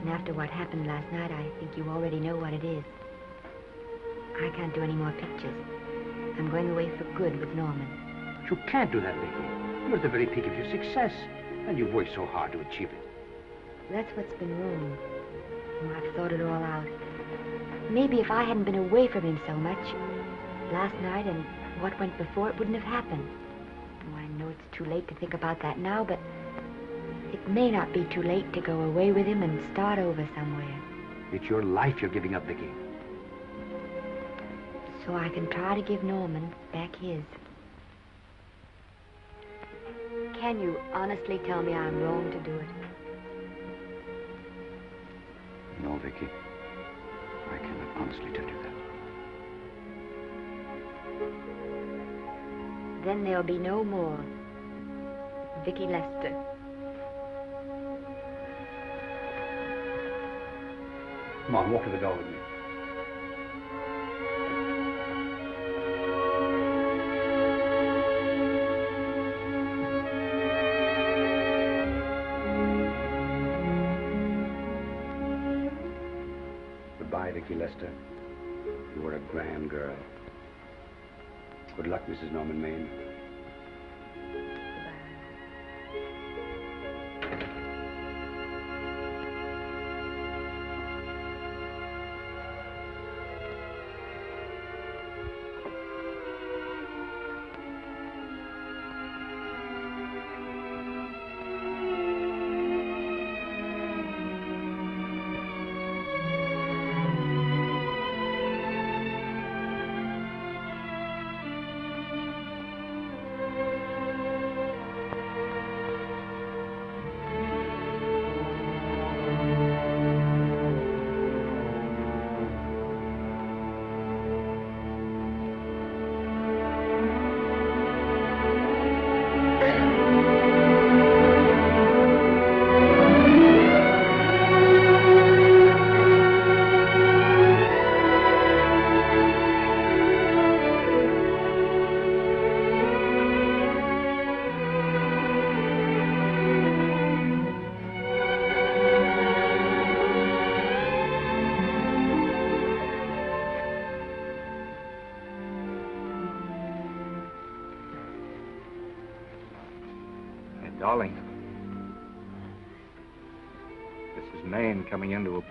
And after what happened last night, I think you already know what it is. I can't do any more pictures. I'm going away for good with Norman. You can't do that, Vicky. You're at the very peak of your success. And you've worked so hard to achieve it. That's what's been wrong. Oh, I've thought it all out. Maybe if I hadn't been away from him so much, last night and what went before, it wouldn't have happened. Oh, I know it's too late to think about that now, but it may not be too late to go away with him and start over somewhere. It's your life you're giving up, Vicky. so I can try to give Norman back his. Can you honestly tell me I'm wrong to do it? No, Vicky. I cannot honestly tell you that. Then there'll be no more Vicky Lester. Come on, walk to the door with me. Lester. You were a grand girl. Good luck, Mrs. Norman Maine.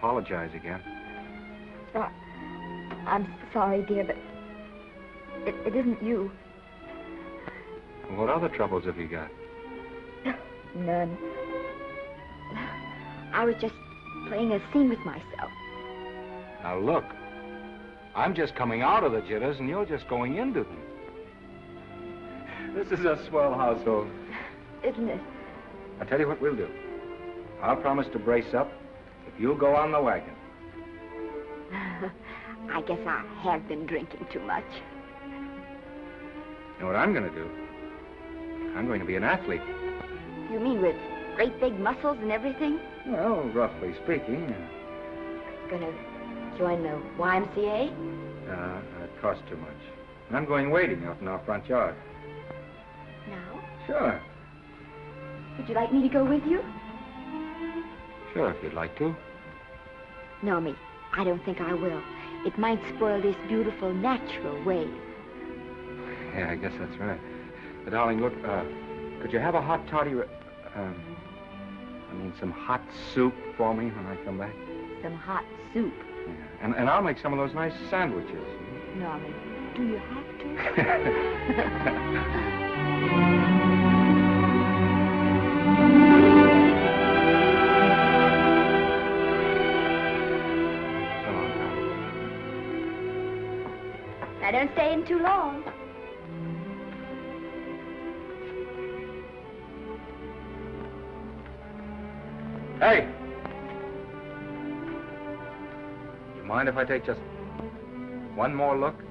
Apologize again. Uh, I'm sorry, dear, but it, it isn't you. What other troubles have you got? None. I was just playing a scene with myself. Now look, I'm just coming out of the jitters and you're just going into them. This is a swell household. Isn't it? I'll tell you what we'll do. I'll promise to brace up you'll go on the wagon. I guess I have been drinking too much. You know what I'm going to do? I'm going to be an athlete. You mean with great big muscles and everything? Well, roughly speaking. Gonna join the YMCA? Uh, it costs too much. And I'm going wading out in our front yard. Now? Sure. Would you like me to go with you? Sure, if you'd like to. No, me. I don't think I will. It might spoil this beautiful, natural wave. Yeah, I guess that's right. But, darling, look, uh, could you have a hot toddy... Um, I mean, some hot soup for me when I come back? Some hot soup. And, and I'll make some of those nice sandwiches. Norman, do you have to? Now don't stay in too long. Hey! You mind if I take just one more look?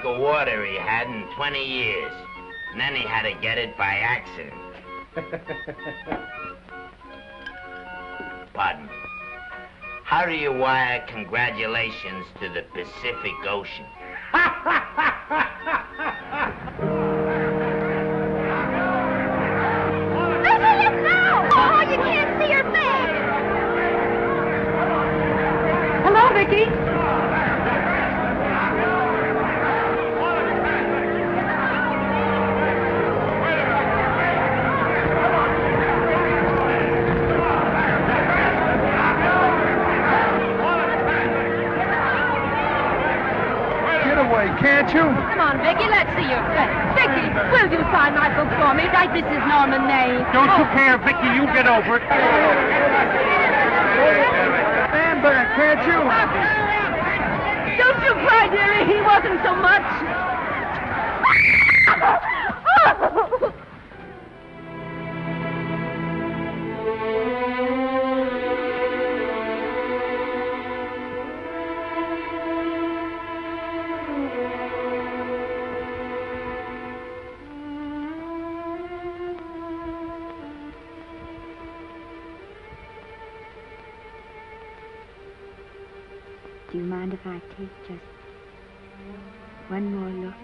Drink of water he had in 20 years. And then he had to get it by accident. Pardon. How do you wire congratulations to the Pacific Ocean? Don't you care, Vicky? You get over it. Stand back, can't you? Don't you cry, dearie. He wasn't so much. Do you mind if I take just one more look?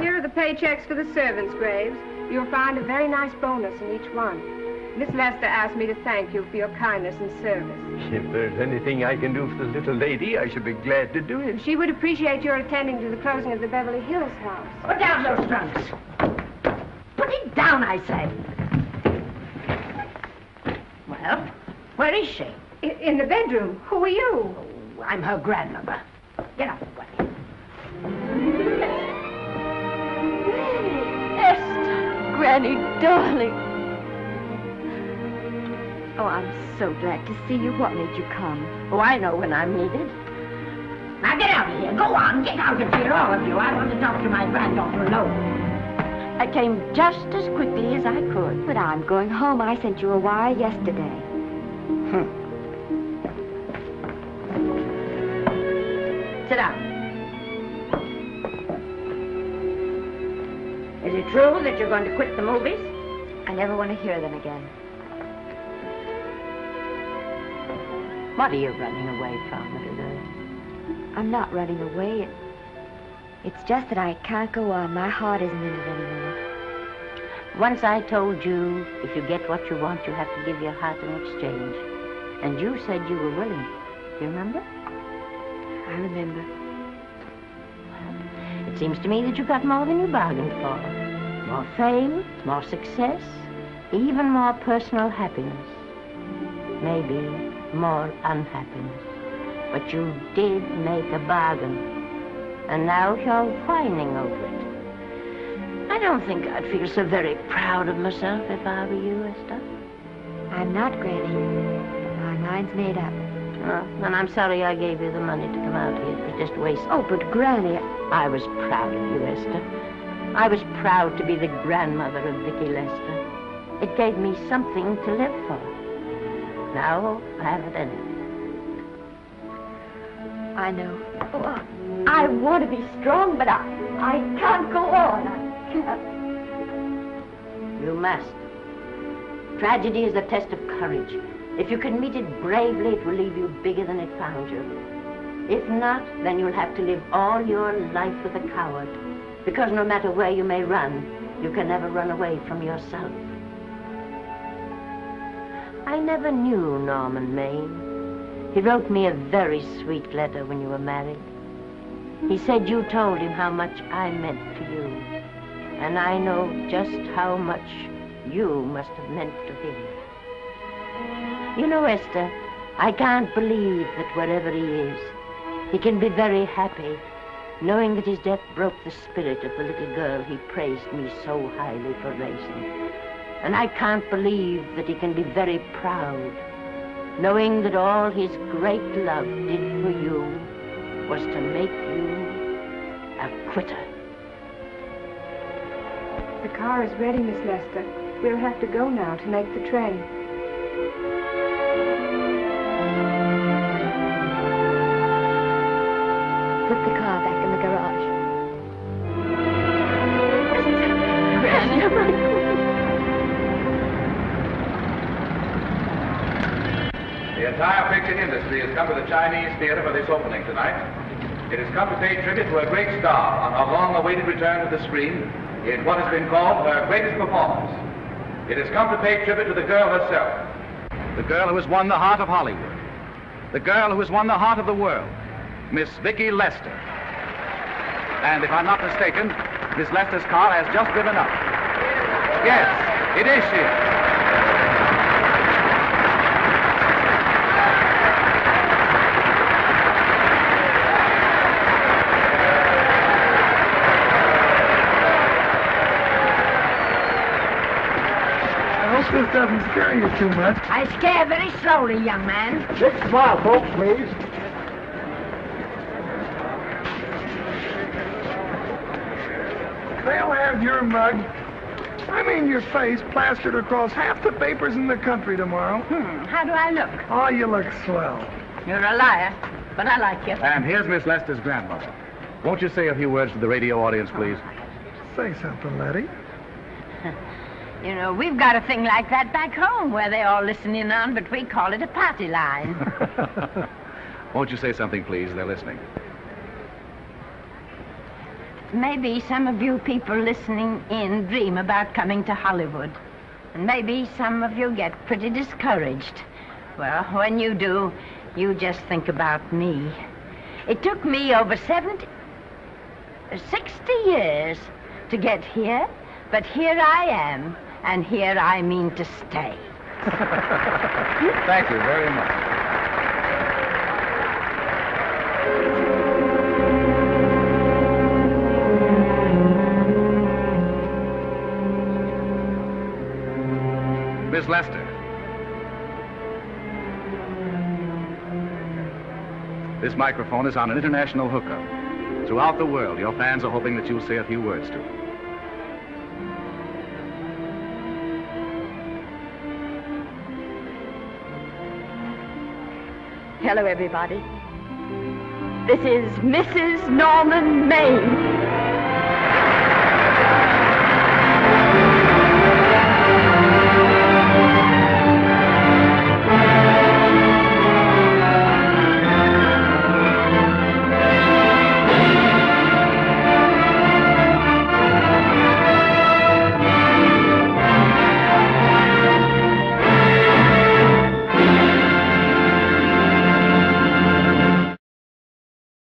Here are the paychecks for the servants' graves. You'll find a very nice bonus in each one. Miss Lester asked me to thank you for your kindness and service. If there's anything I can do for the little lady, I shall be glad to do it. She would appreciate your attending to the closing of the Beverly Hills house. Put down those trunks. Put it down, I say. Well, where is she? In, in the bedroom. Who are you? Oh, I'm her grandmother. Darling. Oh, I'm so glad to see you. What made you come? Oh, I know when I'm needed. Now get out of here. Go on, get out of here, all of you. I want to talk to my granddaughter alone. I came just as quickly as I could. But I'm going home. I sent you a wire yesterday. It true that you're going to quit the movies? I never want to hear them again. What are you running away from, little girl? I'm not running away. It, it's just that I can't go on. My heart isn't in it anymore. Once I told you, if you get what you want, you have to give your heart in exchange. And you said you were willing. Do you remember? I remember. Well, it seems to me that you got more than you bargained for. More fame, more success, even more personal happiness. Maybe more unhappiness. But you did make a bargain. And now you're whining over it. I don't think I'd feel so very proud of myself if I were you, Esther. I'm not, Granny. My mind's made up. Oh, then I'm sorry I gave you the money to come out here. It was just waste. Oh, but Granny, I was proud of you, Esther. I was proud to be the grandmother of Vicky Lester. It gave me something to live for. Now I haven't any. I know. Oh, I want to be strong, but I, I can't go on. I can't. You must. Tragedy is a test of courage. If you can meet it bravely, it will leave you bigger than it found you. If not, then you'll have to live all your life with a coward. Because no matter where you may run, you can never run away from yourself. I never knew Norman Maine. He wrote me a very sweet letter when you were married. He said you told him how much I meant to you. And I know just how much you must have meant to him. You know, Esther, I can't believe that wherever he is, he can be very happy, knowing that his death broke the spirit of the little girl he praised me so highly for raising. And I can't believe that he can be very proud, knowing that all his great love did for you was to make you a quitter. The car is ready, Miss Lester. We'll have to go now to make the train. Picture has come to the Chinese theater for this opening tonight. It has come to pay tribute to a great star on her long-awaited return to the screen in what has been called her greatest performance. It has come to pay tribute to the girl herself, the girl who has won the heart of Hollywood, the girl who has won the heart of the world, Miss Vicki Lester. And if I'm not mistaken, Miss Lester's car has just driven up. Yes, it is she. Doesn't scare you too much. I scare very slowly, young man. Just smile, folks, please. They'll have your mug. I mean your face plastered across half the papers in the country tomorrow. Hmm, how do I look? Oh, you look swell. You're a liar, but I like you. And here's Miss Lester's grandmother. Won't you say a few words to the radio audience, please? Say something, Letty. You know, we've got a thing like that back home where they all listen in on, but we call it a party line. Won't you say something, please? They're listening. maybe some of you people listening in dream about coming to Hollywood. And maybe some of you get pretty discouraged. Well, when you do, you just think about me. It took me over 70, uh, 60 years to get here, but here I am, and here I mean to stay. Thank you very much. Miss Lester. This microphone is on an international hookup. Throughout the world, your fans are hoping that you'll say a few words to them. Hello, everybody. This is Mrs. Norman Maine.